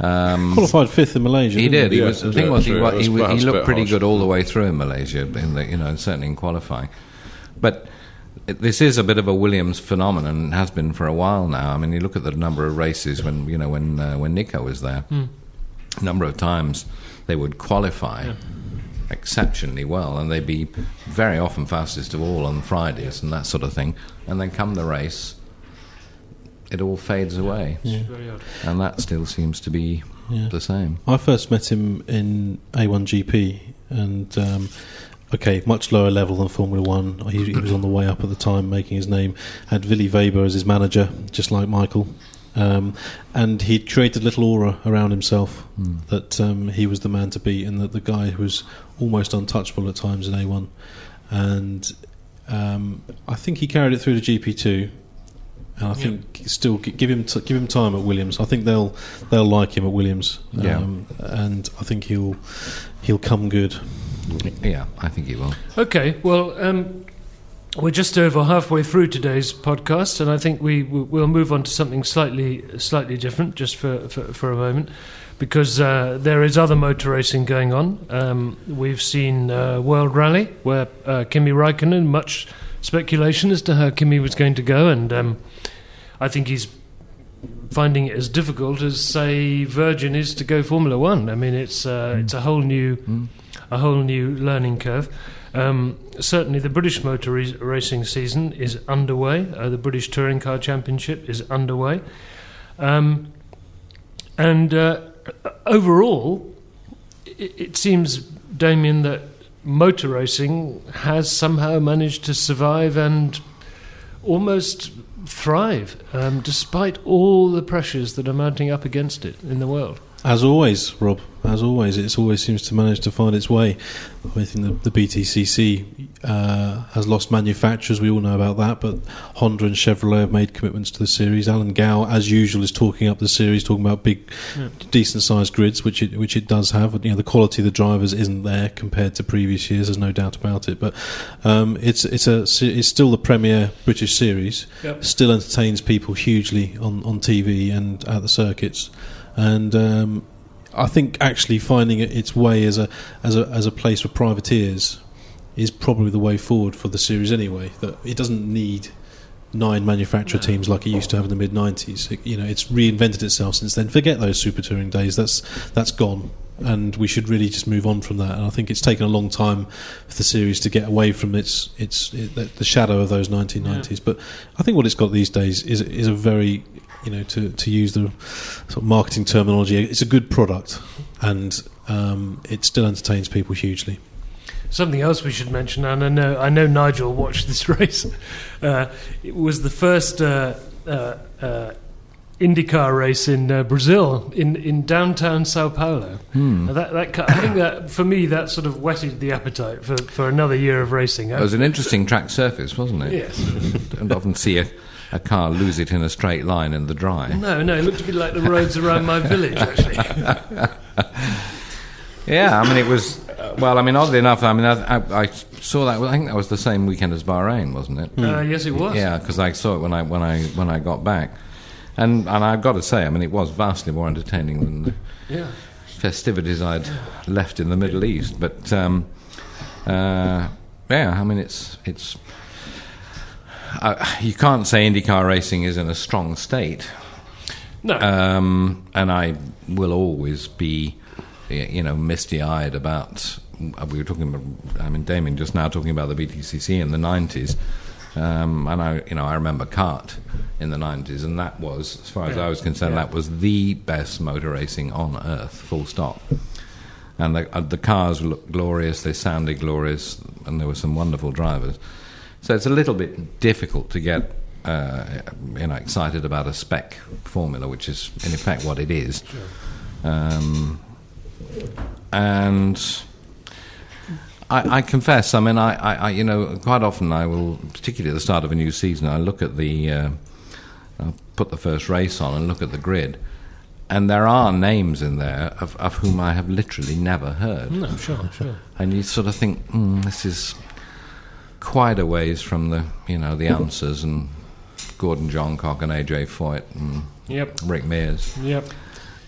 Um, Qualified fifth in Malaysia. He didn't did. He Yeah, was, the thing was, he, true. wa- That he, was he looked pretty harsh. good all the way through in Malaysia, in the, you know, certainly in qualifying. But it- this is a bit of a Williams phenomenon, and has been for a while now. I mean, you look at the number of races when you know when uh, when Nico was there, a number of times they would qualify exceptionally well, and they'd be very often fastest of all on Fridays and that sort of thing. And then come the race, it all fades away, Very odd. and that still seems to be Yeah. the same. I first met him in A1GP, and um, okay, much lower level than Formula One. He, he was on the way up at the time, making his name. Had Willi Weber as his manager, just like Michael. Um, and he'd created a little aura around himself that um, he was the man to beat, and that the guy who was almost untouchable at times in A1. And um, I think he carried it through to GP2, and I think still give him t- give him time at Williams. I think they'll they'll like him at Williams, Yeah. um, and I think he'll he'll come good. Yeah, I think he will. Okay, well, um, we're just over halfway through today's podcast, and I think we we- we'll move on to something slightly slightly different, just for for, for a moment, because uh, there is other motor racing going on. Um, we've seen uh, World Rally, where uh, Kimi Raikkonen, much speculation as to how Kimi was going to go, and um, I think he's finding it as difficult as say Virgin is to go Formula One. I mean, it's uh, it's a whole new a whole new learning curve. Um, certainly, the British motor re- racing season is underway. Uh, the British Touring Car Championship is underway, um, and uh, overall, it, it seems, Damien, that motor racing has somehow managed to survive and almost thrive, um, despite all the pressures that are mounting up against it in the world. As always, Rob. As always, it always seems to manage to find its way. I think the, the BTCC uh, has lost manufacturers. We all know about that. But Honda and Chevrolet have made commitments to the series. Alan Gow, as usual, is talking up the series, talking about big, decent-sized grids, which it which it does have. You know, the quality of the drivers isn't there compared to previous years. There's no doubt about it. But um, it's it's a it's still the premier British series. Yep. Still entertains people hugely on on TV and at the circuits and um, I think actually finding its way as a as a as a place for privateers is probably the way forward for the series anyway. That it doesn't need nine manufacturer teams like it used to have in the mid '90s. It- you know, it's reinvented itself since then. Forget those super touring days. That's that's gone. and we should really just move on from that. And I think it's taken a long time for the series to get away from its its it, the shadow of those 1990s. Yeah. But I think what it's got these days is is a very you know to to use the sort of marketing terminology, it's a good product, and um, it still entertains people hugely. Something else we should mention, and I know I know Nigel watched this [LAUGHS] race. Uh, it was the first. Uh, uh, uh IndyCar race in uh, Brazil, in, in downtown Sao Paulo. Hmm. That, that, I think that for me that sort of whetted the appetite for, for another year of racing. It was an interesting track surface, wasn't it? Yes. [LAUGHS] Don't often see a, a car lose it in a straight line in the dry. No, no, it looked a bit like the roads around my village, actually. [LAUGHS] yeah, I mean it was. well, I mean, oddly enough, I mean, I, I, I, saw that. I think that was the same weekend as Bahrain, wasn't it? Uh, yes, it was. Yeah, because I saw it when I when I when I got back. And and I've got to say, I mean, it was vastly more entertaining than the yeah. festivities I'd left in the Middle East. But um, uh, yeah, I mean, it's it's. Uh, you can't say IndyCar racing is in a strong state. No. Um, and I will always be, you know, misty-eyed about. We were talking about. I mean, Damien just now talking about the BTCC in the '90s. Um, and I, you know, I remember CART in the '90s, and that was, as far as I was concerned, yeah. that was the best motor racing on earth. Full stop. And the, uh, the cars looked glorious, they sounded glorious, and there were some wonderful drivers. So it's a little bit difficult to get uh, you know excited about a spec formula, which is in effect what it is. Sure. Um, and I, I, confess, I mean, I, I, you know, quite often I will, particularly at the start of a new season, I look at the, uh, I'll put the first race on and look at the grid, and there are names in there of, of whom I have literally never heard. No, sure, sure. And you sort of think, mm, this is quite a ways from the, you know, the Unsers and Gordon Johncock and AJ Foyt and yep. Rick Mears. Yep.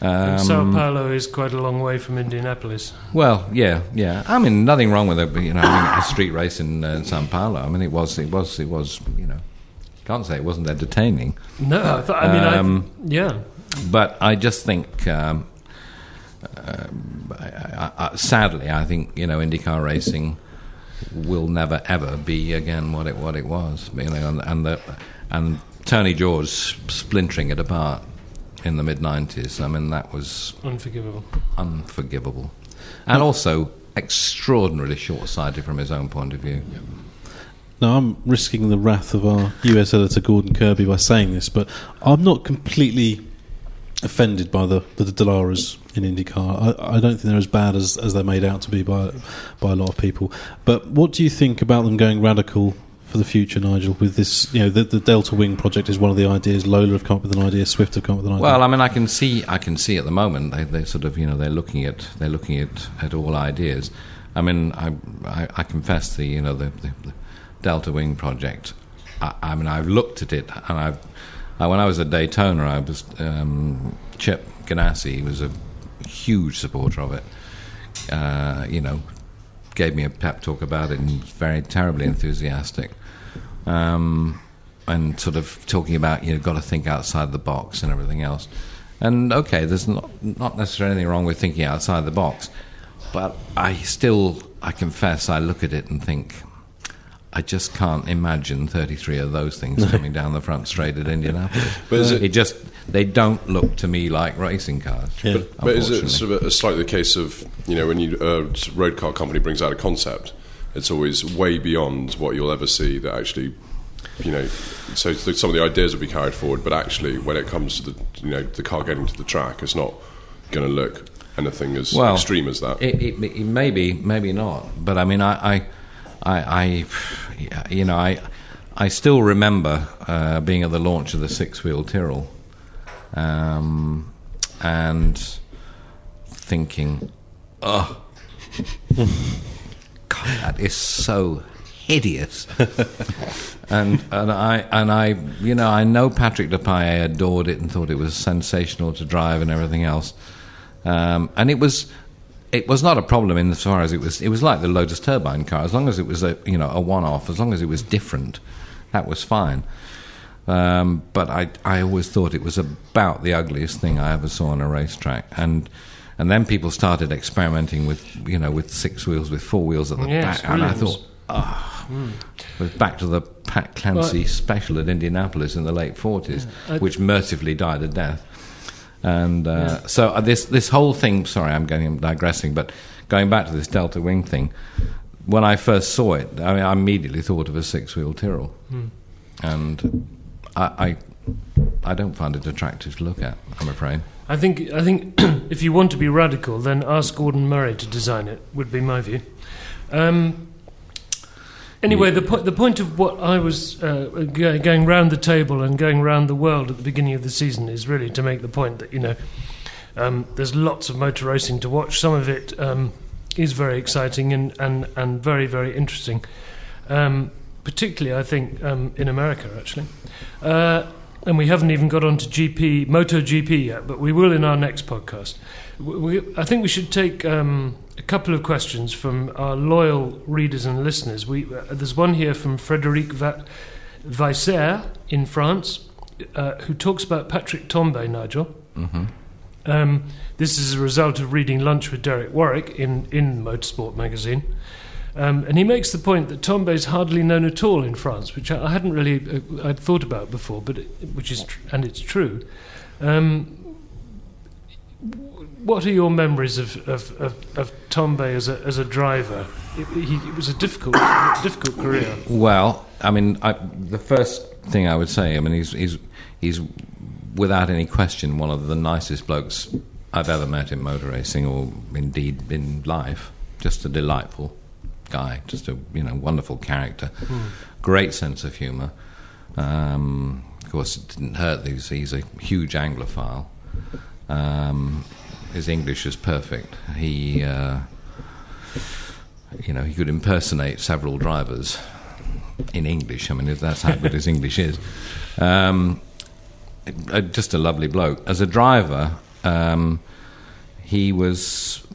Um, Sao Paulo is quite a long way from Indianapolis. Well, yeah, yeah. I mean, nothing wrong with a you know a street race in uh, Sao Paulo. I mean, it was, it was, it was. You know, can't say it wasn't entertaining. No, I, thought, I mean, um, I, yeah. But I just think, um, uh, I, I, sadly, I think you know IndyCar racing will never ever be again what it what it was. You know, and, and the and Tony George splintering it apart in the mid 90s. I mean, that was unforgivable. Unforgivable. And also extraordinarily short sighted from his own point of view. Now, I'm risking the wrath of our US editor Gordon Kirby by saying this, but I'm not completely offended by the, the Dallaras in IndyCar. I, I don't think they're as bad as, as they're made out to be by by a lot of people. But what do you think about them going radical for the future, Nigel? With this, you know, the, the, Delta Wing project is one of the ideas. Lola have come up with an idea. Swift have come up with an idea. Well, I mean, I can see, I can see at the moment they, they sort of, you know, they're looking at they're looking at, at all ideas. I mean, I, I, I confess the, you know, the, the, the Delta Wing project. I, I, mean, I've looked at it, and I've when I was at Daytona, I was um, Chip Ganassi was a huge supporter of it. Uh, you know, gave me a pep talk about it and was very terribly enthusiastic. Um, and sort of talking about you know got to think outside the box and everything else. And okay, there's not not necessarily anything wrong with thinking outside the box, but I still I confess I look at it and think I just can't imagine 33 of those things [LAUGHS] coming down the front straight at Indianapolis. but it, it, just they don't look to me like racing cars. Yeah. But, but, is it sort of a, slightly the case of you know when you a road car company brings out a concept, it's always way beyond what you'll ever see that actually. You know, so some of the ideas will be carried forward, but actually, when it comes to the you know the car getting to the track, it's not going to look anything as well, extreme as that. It, it, it maybe, maybe not. But I mean, I, I I, I you know, I, I still remember uh, being at the launch of the six-wheel Tyrrell, um, and thinking, "Oh, [LAUGHS] God, that is so hideous." [LAUGHS] and and I and I, you know, I know Patrick Depailler adored it and thought it was sensational to drive and everything else, um, and it was it was not a problem in as far as it was. It was like the Lotus turbine car. As long as it was a you know a one-off, as long as it was different, that was fine. Um, but I I always thought it was about the ugliest thing I ever saw on a racetrack. And And then people started experimenting with, you know, with six wheels, with four wheels at the Yes, back, and I Williams. thought, ah, was back to the Pat Clancy special at Indianapolis in the late forties, I- which mercifully died a death. And uh, so uh, this this whole thing. Sorry, I'm going I'm digressing, but going back to this Delta Wing thing. When I first saw it, I, mean, I immediately thought of a six wheel Tyrrell, and I, I I don't find it attractive to look at. I'm afraid. I think I think [CLEARS THROAT] if you want to be radical, then ask Gordon Murray to design it. Would be my view. Um, anyway, the po- the point of what I was uh, go- going round the table and going round the world at the beginning of the season is really to make the point that you know um, there's lots of motor racing to watch. Some of it um, is very exciting and, and, and very very interesting. Um, particularly, I think um, in America actually. Uh, and we haven't even got on to GP, MotoGP yet, but we will in our next podcast. We, I think we should take um, a couple of questions from our loyal readers and listeners. We, uh, there's one here from Frédéric Va- Weisser in France, uh, who talks about Patrick Tambay, Nigel. Um, this is a result of reading Lunch with Derek Warwick in, in Motorsport magazine. Um, and he makes the point that Tambay is hardly known at all in France, which I, hadn't really uh, I'd thought about before, but which is tr- and it's true. Um, what are your memories of of, of, of Tambay as a as a driver? It, he, it was a difficult [COUGHS] difficult career. Well, I mean, I, the first thing I would say, I mean, he's he's he's without any question one of the nicest blokes I've ever met in motor racing, or indeed in life. Just a delightful guy, just a you know wonderful character, great sense of humour. Um, of course, it didn't hurt. He's, he's a huge Anglophile. Um, his English is perfect. He. Uh, you know, he could impersonate several drivers in English. I mean, that's how good his [LAUGHS] English is. Um, just a lovely bloke. As a driver, um, he was.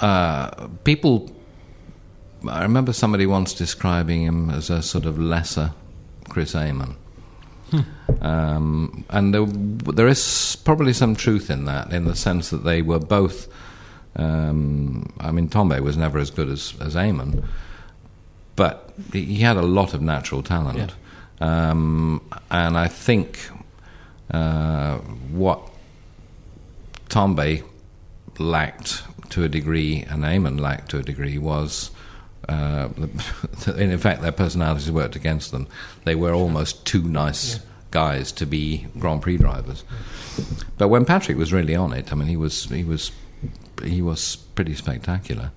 Uh, people. I remember somebody once describing him as a sort of lesser Chris Amon. Um, and there, there is probably some truth in that, in the sense that they were both. Um, I mean, Tambay was never as good as, as Amon, but he had a lot of natural talent. Um, and I think uh, what Tambay lacked to a degree, and Amon lacked to a degree, was. Uh, [LAUGHS] in fact, their personalities worked against them. They were almost too nice guys to be Grand Prix drivers. But when Patrick was really on it, I mean, he was he was he was pretty spectacular.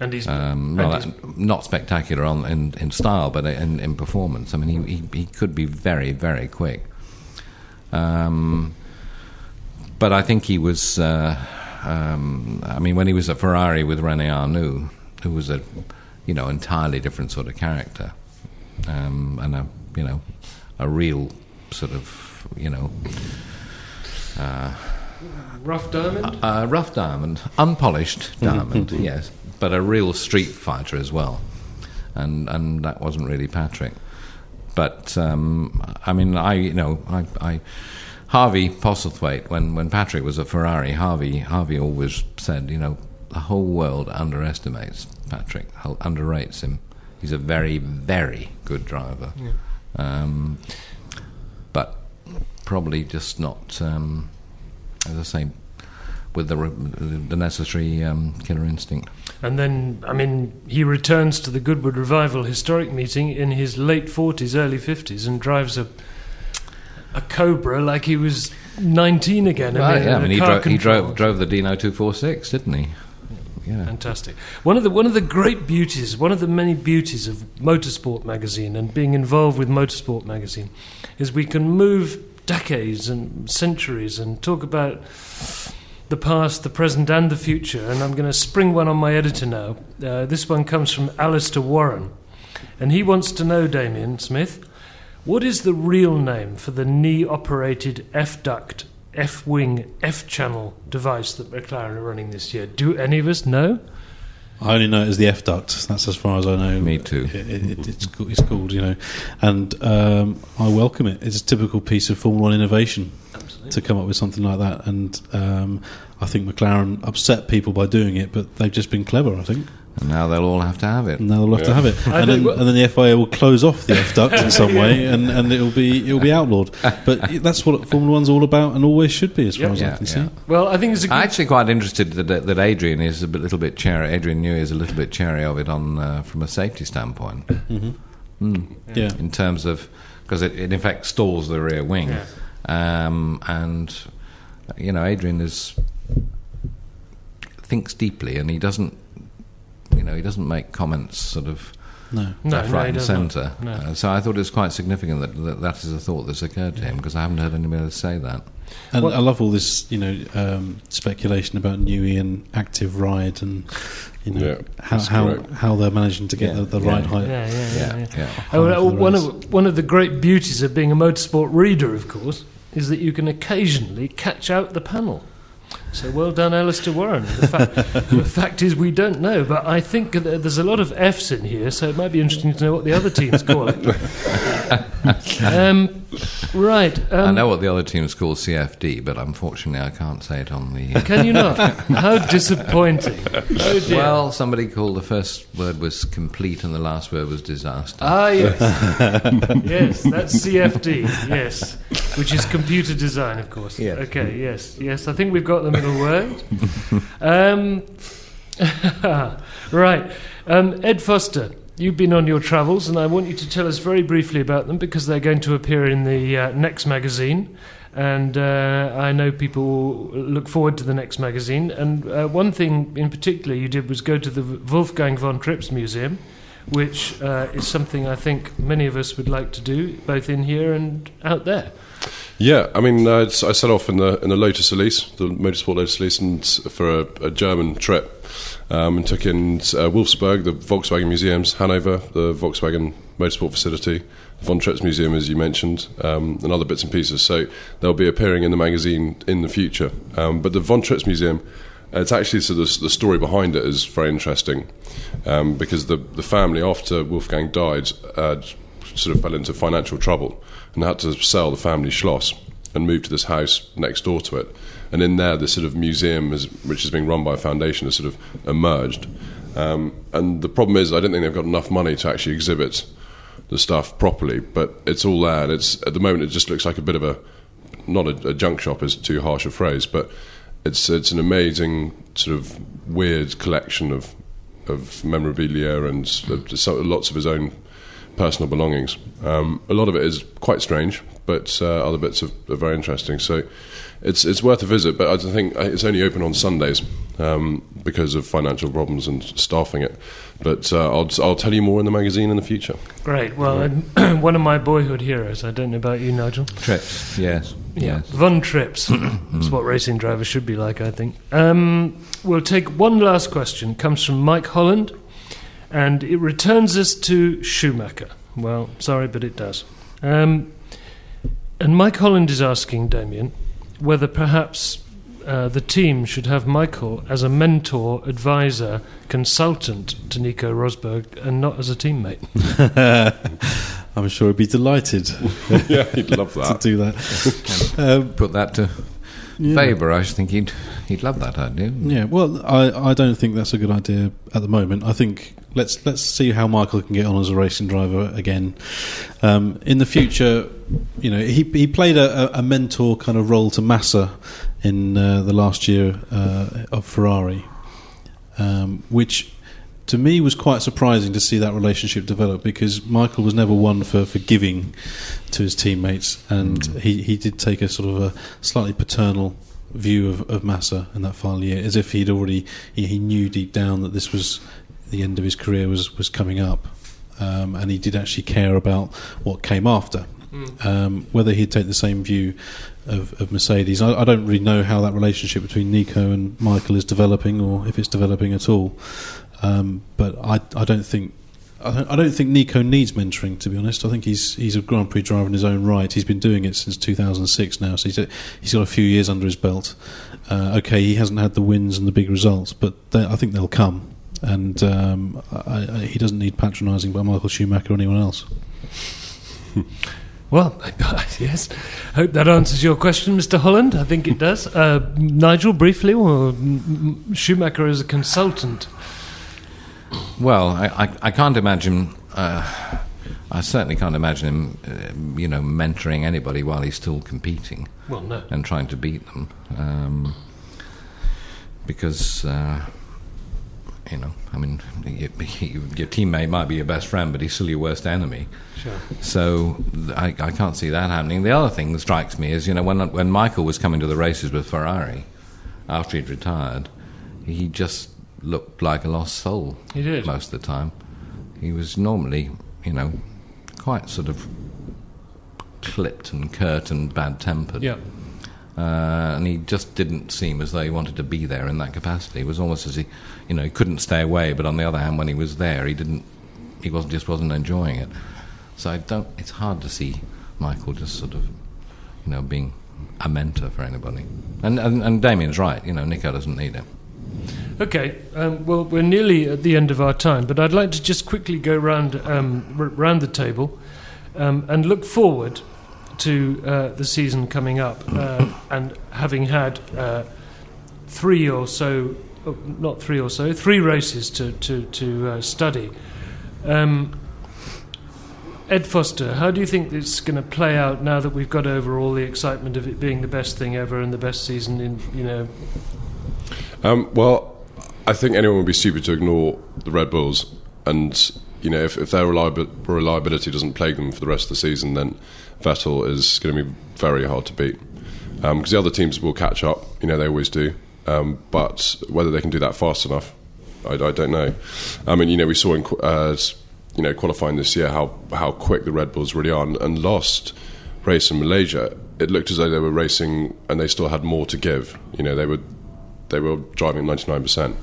And he's, Um, and he's- not spectacular on, in, in style, but in, in performance. I mean, he, he, he could be very, very quick. Um, but I think he was. Uh, um, I mean, when he was at Ferrari with Rene Arnoux, who was a, you know, entirely different sort of character, um, and a, you know, a real sort of, you know, rough diamond. a rough diamond, unpolished [LAUGHS] diamond, yes, but a real street fighter as well, and and that wasn't really Patrick. But um, I mean, I you know, I, I Harvey Postlethwaite when when Patrick was at Ferrari, Harvey Harvey always said, you know, the whole world underestimates Patrick, underrates him. He's a very very good driver, um, but probably just not. Um, as I say, with the, re- the necessary um, killer instinct. And then, I mean, he returns to the Goodwood Revival historic meeting in his late 40s, early 50s, and drives a a Cobra like he was 19 again. Well, yeah, I mean, he, he drove drove the Dino two four six, didn't he? Yeah. Fantastic. One of the one of the great beauties, one of the many beauties of Motorsport magazine and being involved with Motorsport magazine, is we can move decades and centuries and talk about the past, the present, and the future. And I'm going to spring one on my editor now. Uh, this one comes from Alistair Warren, and he wants to know, Damien Smith, what is the real name for the knee-operated F-duct, F-wing, F-channel device that McLaren are running this year? Do any of us know? I only know it as the F duct. That's as far as I know. Me too. It, it, it's, it's called, you know, and um, I welcome it. It's a typical piece of Formula One innovation to come up with something like that. And um, I think McLaren upset people by doing it, but they've just been clever. I think, And now they'll all have to have it. and now they'll have to have it. And then, and then the FIA will close off the F duct in some way, [LAUGHS] and, and it'll be it'll be outlawed. But that's what Formula One's all about, and always should be, as far Yep. as I can yeah. see. Well, I think it's a good. I'm actually quite interested that, that Adrian is a bit, little bit cherry. Adrian Newey is a little bit cherry of it on uh, from a safety standpoint. Yeah. in terms of because it, it in fact stalls the rear wing, um, and you know Adrian is thinks deeply, and he doesn't, you know, he doesn't make comments sort of No. no, left, no, right, he and centre. No. Uh, so I thought it was quite significant that, that that is a thought that's occurred to him because I haven't heard anybody else say that. And What- I love all this, you know, um, speculation about Newey and active ride, and you know Yeah, how how, how they're managing to get Yeah, the, the yeah. ride height. Yeah, yeah, yeah. Yeah, yeah. yeah. Oh, well, one of one of the great beauties of being a motorsport reader, of course, is that you can occasionally catch out the panel. So well done, Alistair Warren. The fact, [LAUGHS] the fact is, we don't know, but I think there's a lot of Fs in here, so it might be interesting to know what the other teams call it. [LAUGHS] um, right. Um, I know what the other teams call CFD, but unfortunately I can't say it on the. [LAUGHS] Can you not? [LAUGHS] How disappointing. Oh dear. Well, somebody called the first word was complete and the last word was disaster. Ah, yes. [LAUGHS] yes, that's CFD, yes. Which is computer design, of course. Yeah. Okay, yes, yes. I think we've got the middle word. Um, right. Um, Ed Foster, you've been on your travels, and I want you to tell us very briefly about them because they're going to appear in the uh, next magazine. And uh, I know people look forward to the next magazine. And uh, one thing in particular you did was go to the Wolfgang von Trips Museum, which uh, is something I think many of us would like to do, both in here and out there. Yeah, I mean, uh, I set off in the in the Lotus Elise, the Motorsport Lotus Elise, and for a, a German trip, um, and took in uh, Wolfsburg, the Volkswagen museums, Hanover, the Volkswagen Motorsport facility, Von Trips Museum, as you mentioned, um, and other bits and pieces. So they'll be appearing in the magazine in the future. Um, but the Von Trips Museum, it's actually so the, the story behind it is very interesting, um, because the the family after Wolfgang died. Uh, sort of fell into financial trouble and had to sell the family schloss and move to this house next door to it. And in there, this sort of museum, is, which is being run by a foundation, has sort of emerged. Um, and the problem is, I don't think they've got enough money to actually exhibit the stuff properly. But it's all there, and it's at the moment it just looks like a bit of a not a, a junk shop is too harsh a phrase, but it's it's an amazing sort of weird collection of of memorabilia and lots of his own personal belongings. Um, a lot of it is quite strange, but uh, other bits are, are very interesting. So it's it's worth a visit. But I think uh, it's only open on Sundays um, because of financial problems and staffing it. But uh, I'll I'll tell you more in the magazine in the future. Great. Well, and [CLEARS THROAT] one of my boyhood heroes, I don't know about you, Nigel. Trips, yes, yes. Von Trips. [CLEARS THROAT] That's what racing drivers should be like, I think. Um, we'll take one last question. Comes from Mike Holland, and it returns us to Schumacher. Well, sorry, but it does. Um, and Mike Holland is asking Damien whether perhaps uh, the team should have Michael as a mentor, advisor, consultant to Nico Rosberg, and not as a teammate. [LAUGHS] I'm sure he'd be delighted [LAUGHS] yeah, he'd love [LAUGHS] that. to do that. Um, Put that to Yeah. Faber. I think he'd he'd love that idea. Yeah, well, I, I don't think that's a good idea at the moment. I think let's let's see how Michael can get on as a racing driver again. Um, in the future, you know, he he played a, a mentor kind of role to Massa in uh, the last year uh, of Ferrari, um, which to me was quite surprising to see that relationship develop because Michael was never one for, for giving to his teammates, and he, he did take a sort of a slightly paternal view of, of Massa in that final year, as if he'd already he, he knew deep down that this was the end of his career was was coming up, um, and he did actually care about what came after. Um, whether he'd take the same view of, of Mercedes, I, I don't really know how that relationship between Nico and Michael is developing, or if it's developing at all. Um, but I, I don't think I don't, I don't think Nico needs mentoring. To be honest, I think he's he's a Grand Prix driver in his own right. He's been doing it since 2006 now, so he's a, he's got a few years under his belt. Uh, okay, he hasn't had the wins and the big results, but they, I think they'll come. And um, I, I, he doesn't need patronising by Michael Schumacher or anyone else. Well, [LAUGHS] yes. I hope that answers your question, Mr. Holland. I think it does. Uh, Nigel, briefly, well, Schumacher is a consultant? Well, I, I, I can't imagine. Uh, I certainly can't imagine him, uh, you know, mentoring anybody while he's still competing. Well, no. And trying to beat them, um, because uh, you know, I mean, your, [LAUGHS] your, teammate might be your best friend, but he's still your worst enemy. Sure. So I, I can't see that happening. The other thing that strikes me is, you know, when when Michael was coming to the races with Ferrari after he'd retired, he just looked like a lost soul. He did most of the time. He was normally, you know, quite sort of clipped and curt and bad tempered. Yeah. Uh, and he just didn't seem as though he wanted to be there in that capacity. It was almost as he, you know, he couldn't stay away. But on the other hand, when he was there, he didn't. He wasn't just wasn't enjoying it. So I don't. It's hard to see Michael just sort of, you know, being a mentor for anybody. And and, and Damien's right. You know, Nico doesn't need him. Okay, um, well, we're nearly at the end of our time, but I'd like to just quickly go round um, r- round the table um, and look forward to uh, the season coming up, uh, and having had uh, three or so, oh, not three or so, three races to to, to uh, study. Um, Ed Foster, how do you think it's going to play out now that we've got over all the excitement of it being the best thing ever and the best season in you know? Um, well, I think anyone would be stupid to ignore the Red Bulls, and you know if, if their reliability doesn't plague them for the rest of the season, then Vettel is going to be very hard to beat because um, the other teams will catch up. You know, they always do. Um, but whether they can do that fast enough, I, I don't know. I mean, you know, we saw in uh, you know qualifying this year how how quick the Red Bulls really are, and, and lost race in Malaysia. It looked as though they were racing and they still had more to give. You know, they were they were driving ninety nine percent.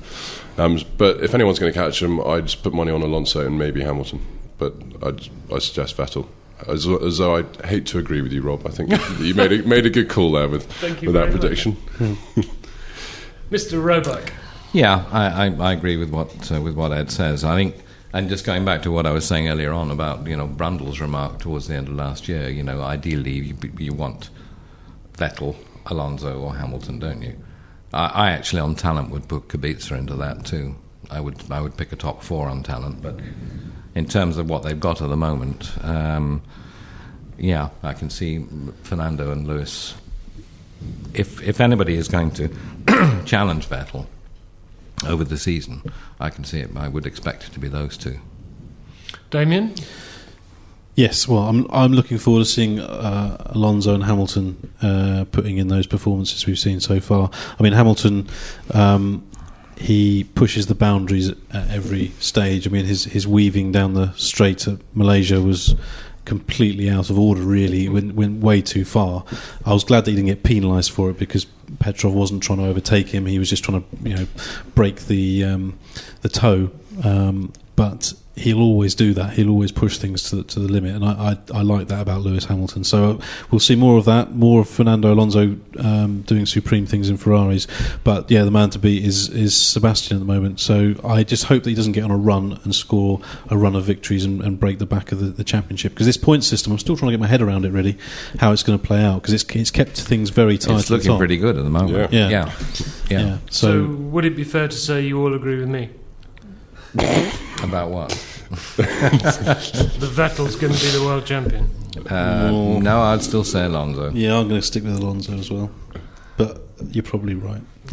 Um, but if anyone's going to catch them, I'd put money on Alonso and maybe Hamilton. But I'd, I suggest Vettel. As, as, though I hate to agree with you, Rob. I think you [LAUGHS] made a, made a good call there with, with that prediction. [LAUGHS] Mr. Roebuck. Yeah, I, I, I, agree with what uh, with what Ed says. I think, and just going back to what I was saying earlier on about you know Brundle's remark towards the end of last year. You know, ideally you, you want Vettel, Alonso, or Hamilton, don't you? I, I actually on talent would put Kubica into that too. I would I would pick a top four on talent, but in terms of what they've got at the moment, um, yeah, I can see Fernando and Lewis. If if anybody is going to [COUGHS] challenge Vettel over the season, I can see it. I would expect it to be those two. Damien. Yes, well, I'm I'm looking forward to seeing uh, Alonso and Hamilton uh, putting in those performances we've seen so far. I mean, Hamilton um, he pushes the boundaries at every stage. I mean, his his weaving down the straight at Malaysia was completely out of order. Really, went went way too far. I was glad that he didn't get penalised for it because Petrov wasn't trying to overtake him. He was just trying to you know break the um, the toe. Um, but he'll always do that. He'll always push things to the, to the limit, and I, I, I like that about Lewis Hamilton. So uh, we'll see more of that, more of Fernando Alonso um, doing supreme things in Ferraris. But yeah, the man to beat is is Sebastian at the moment. So I just hope that he doesn't get on a run and score a run of victories and, and break the back of the, the championship. Because this point system, I'm still trying to get my head around it really, how it's going to play out. Because it's it's kept things very tight. It's looking pretty good at the moment. Yeah. Yeah. yeah. yeah. yeah. So, so would it be fair to say you all agree with me? About what? the Vettel's going to be the world champion. Uh, no, I'd still say Alonso. Yeah, I'm going to stick with Alonso as well. But you're probably right. [LAUGHS]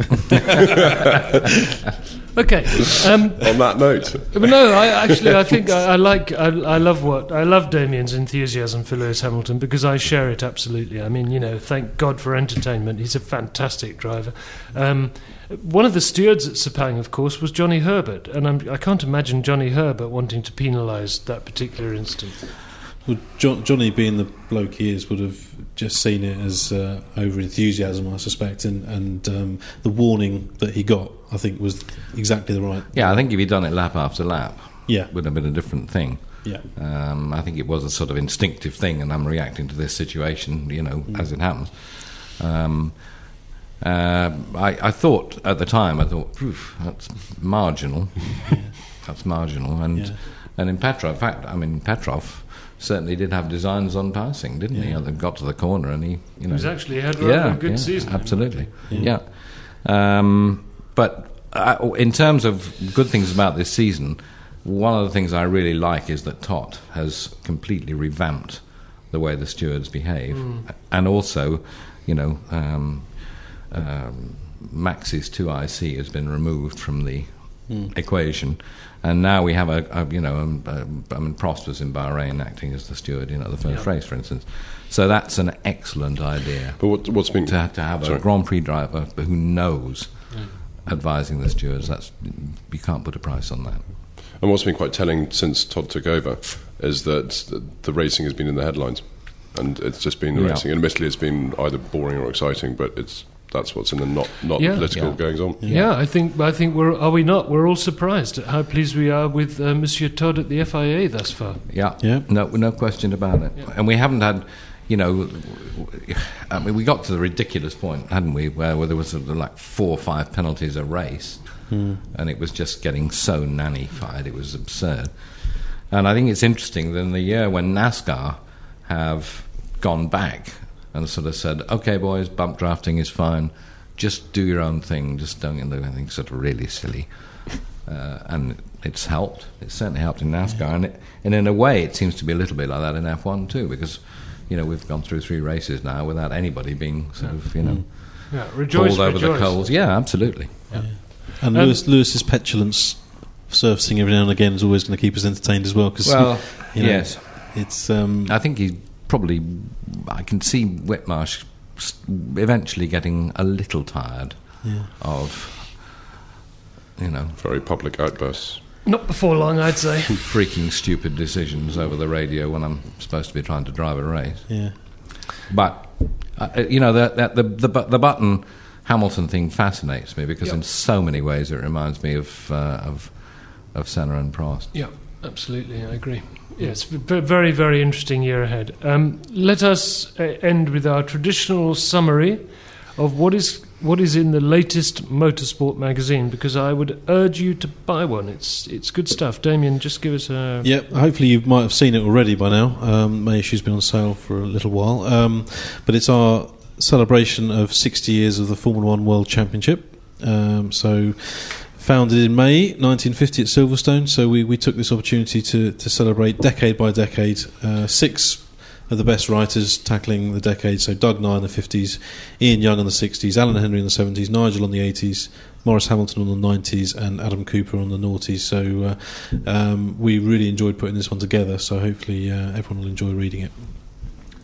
okay. Um, On that note, but no, I actually I think I, I like I, I, love what I love Damien's enthusiasm for Lewis Hamilton because I share it absolutely. I mean, you know, thank God for entertainment. He's a fantastic driver. Um, one of the stewards at Sepang, of course, was Johnny Herbert, and I'm, I can not imagine Johnny Herbert wanting to penalise that particular incident. Well, Johnny, being the bloke he is, would have just seen it as uh, over enthusiasm, I suspect, and, and um, the warning that he got, I think, was exactly the right. Yeah, I think if he'd done it lap after lap, yeah, would have been a different thing. Yeah, um, I think it was a sort of instinctive thing, and I'm reacting to this situation, you know, mm. as it happens. Um, Uh, I, I thought at the time, I thought, "Phew, that's marginal. [LAUGHS] that's marginal. And Yeah. and in Petrov, in fact, I mean, Petrov certainly did have designs on passing, didn't he? They got to the corner and he, you know. He's actually had rather a good season. Absolutely. Yeah. Um, but uh, in terms of good things about this season, one of the things I really like is that Todt has completely revamped the way the stewards behave, and also, you know, um, um, Max's two IC has been removed from the equation, and now we have a, a you know, um, um, I mean, Prost was in Bahrain acting as the steward, you know, the first race, for instance. So that's an excellent idea But what, what's been to, to have a Grand Prix driver who knows advising the stewards. That's you can't put a price on that. And what's been quite telling since Todt took over is that the, the racing has been in the headlines, and it's just been the Yeah. racing. And admittedly, it's been either boring or exciting, but it's that's what's in the not not Yeah. the political Yeah. goings on. Yeah, I think I think we're are we not? We're all surprised at how pleased we are with uh, Monsieur Todt at the FIA thus far. Yeah, Yeah. no, no question about it. And we haven't had, you know, I mean, we got to the ridiculous point, hadn't we, where, where there was sort of like four or five penalties a race, and it was just getting so nanny-fied. It was absurd. And I think it's interesting that in the year when NASCAR have gone back and sort of said, "Okay, boys, bump drafting is fine. Just do your own thing. Just don't do anything sort of really silly." uh, and it's helped. It's certainly helped in NASCAR, and, it, and in a way, it seems to be a little bit like that in F1 too, because you know we've gone through three races now without anybody being sort of you know Yeah, rejoice, pulled over rejoice. the coals. Yeah, absolutely. And Um, Lewis, Lewis's petulance surfacing every now and again is always going to keep us entertained as well. Cause, Well, you know, yes, it's um, I think he's probably. I can see Whitmarsh eventually getting a little tired of you know Very public outbursts. Not before long, I'd say. [LAUGHS] freaking stupid decisions over the radio when I'm supposed to be trying to drive a race. yeah. But uh, you know, the, the, the, the, the Button Hamilton thing fascinates me because Yeah. in so many ways it reminds me of uh, of of Senna and Prost. Yeah, absolutely, I agree. Yes, very, very interesting year ahead. Um, let us uh, end with our traditional summary of what is what is in the latest motorsport magazine, because I would urge you to buy one. It's it's good stuff. Damien, just give us a Yep. Hopefully you might have seen it already by now. Um, May issue's been on sale for a little while, um, but it's our celebration of 60 years of the Formula One World Championship. Um, so. Founded in May 1950 at Silverstone, so we, we took this opportunity to, to celebrate decade by decade uh, six of the best writers tackling the decade. So Doug Nye in the 50s, Eoin Young in the 60s, Alan Henry in the 70s, Nigel on the 80s, Maurice Hamilton on the 90s, and Adam Cooper on the noughties. So uh, um, we really enjoyed putting this one together. So hopefully uh, everyone will enjoy reading it.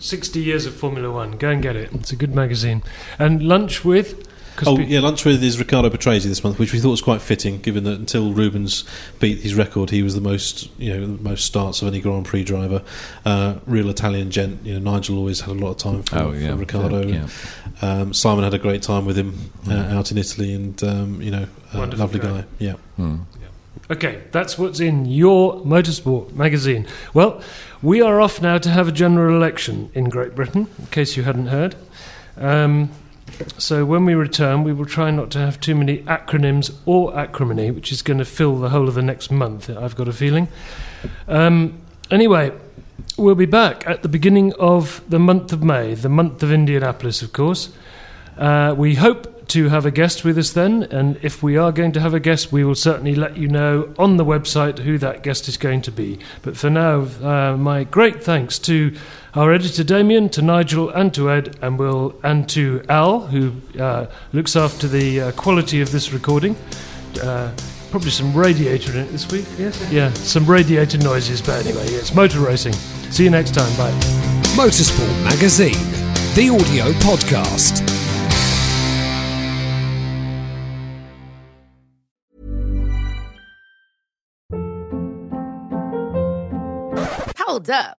60 years of Formula One. Go and get it. It's a good magazine. And lunch with. 'Cause Oh pe- yeah, lunch with is Riccardo Patrese this month, which we thought was quite fitting, given that until Rubens beat his record, he was the most you know the most starts of any Grand Prix driver. Uh, real Italian gent. You know, Nigel always had a lot of time for, Oh, yeah. for Riccardo. Yeah. Um, Simon had a great time with him uh, out in Italy, and um, you know, a Wonderful lovely guy. guy. Yeah. Hmm. Okay, that's what's in your motorsport magazine. Well, we are off now to have a general election in Great Britain, in case you hadn't heard. Um, so when we return, we will try not to have too many acronyms or acrimony, which is going to fill the whole of the next month, I've got a feeling. Um, anyway, we'll be back at the beginning of the month of May, the month of Indianapolis, of course. Uh, we hope to have a guest with us then, and if we are going to have a guest, we will certainly let you know on the website who that guest is going to be. But for now, uh, my great thanks to our editor Damien, to Nigel, and to Ed, and will and to Al, who uh, looks after the uh, quality of this recording. Uh, probably some radiator in it this week. Yes. Yeah, some radiator noises, but anyway, it's motor racing. See you next time. Bye. Motorsport Magazine, the audio podcast. Hold up.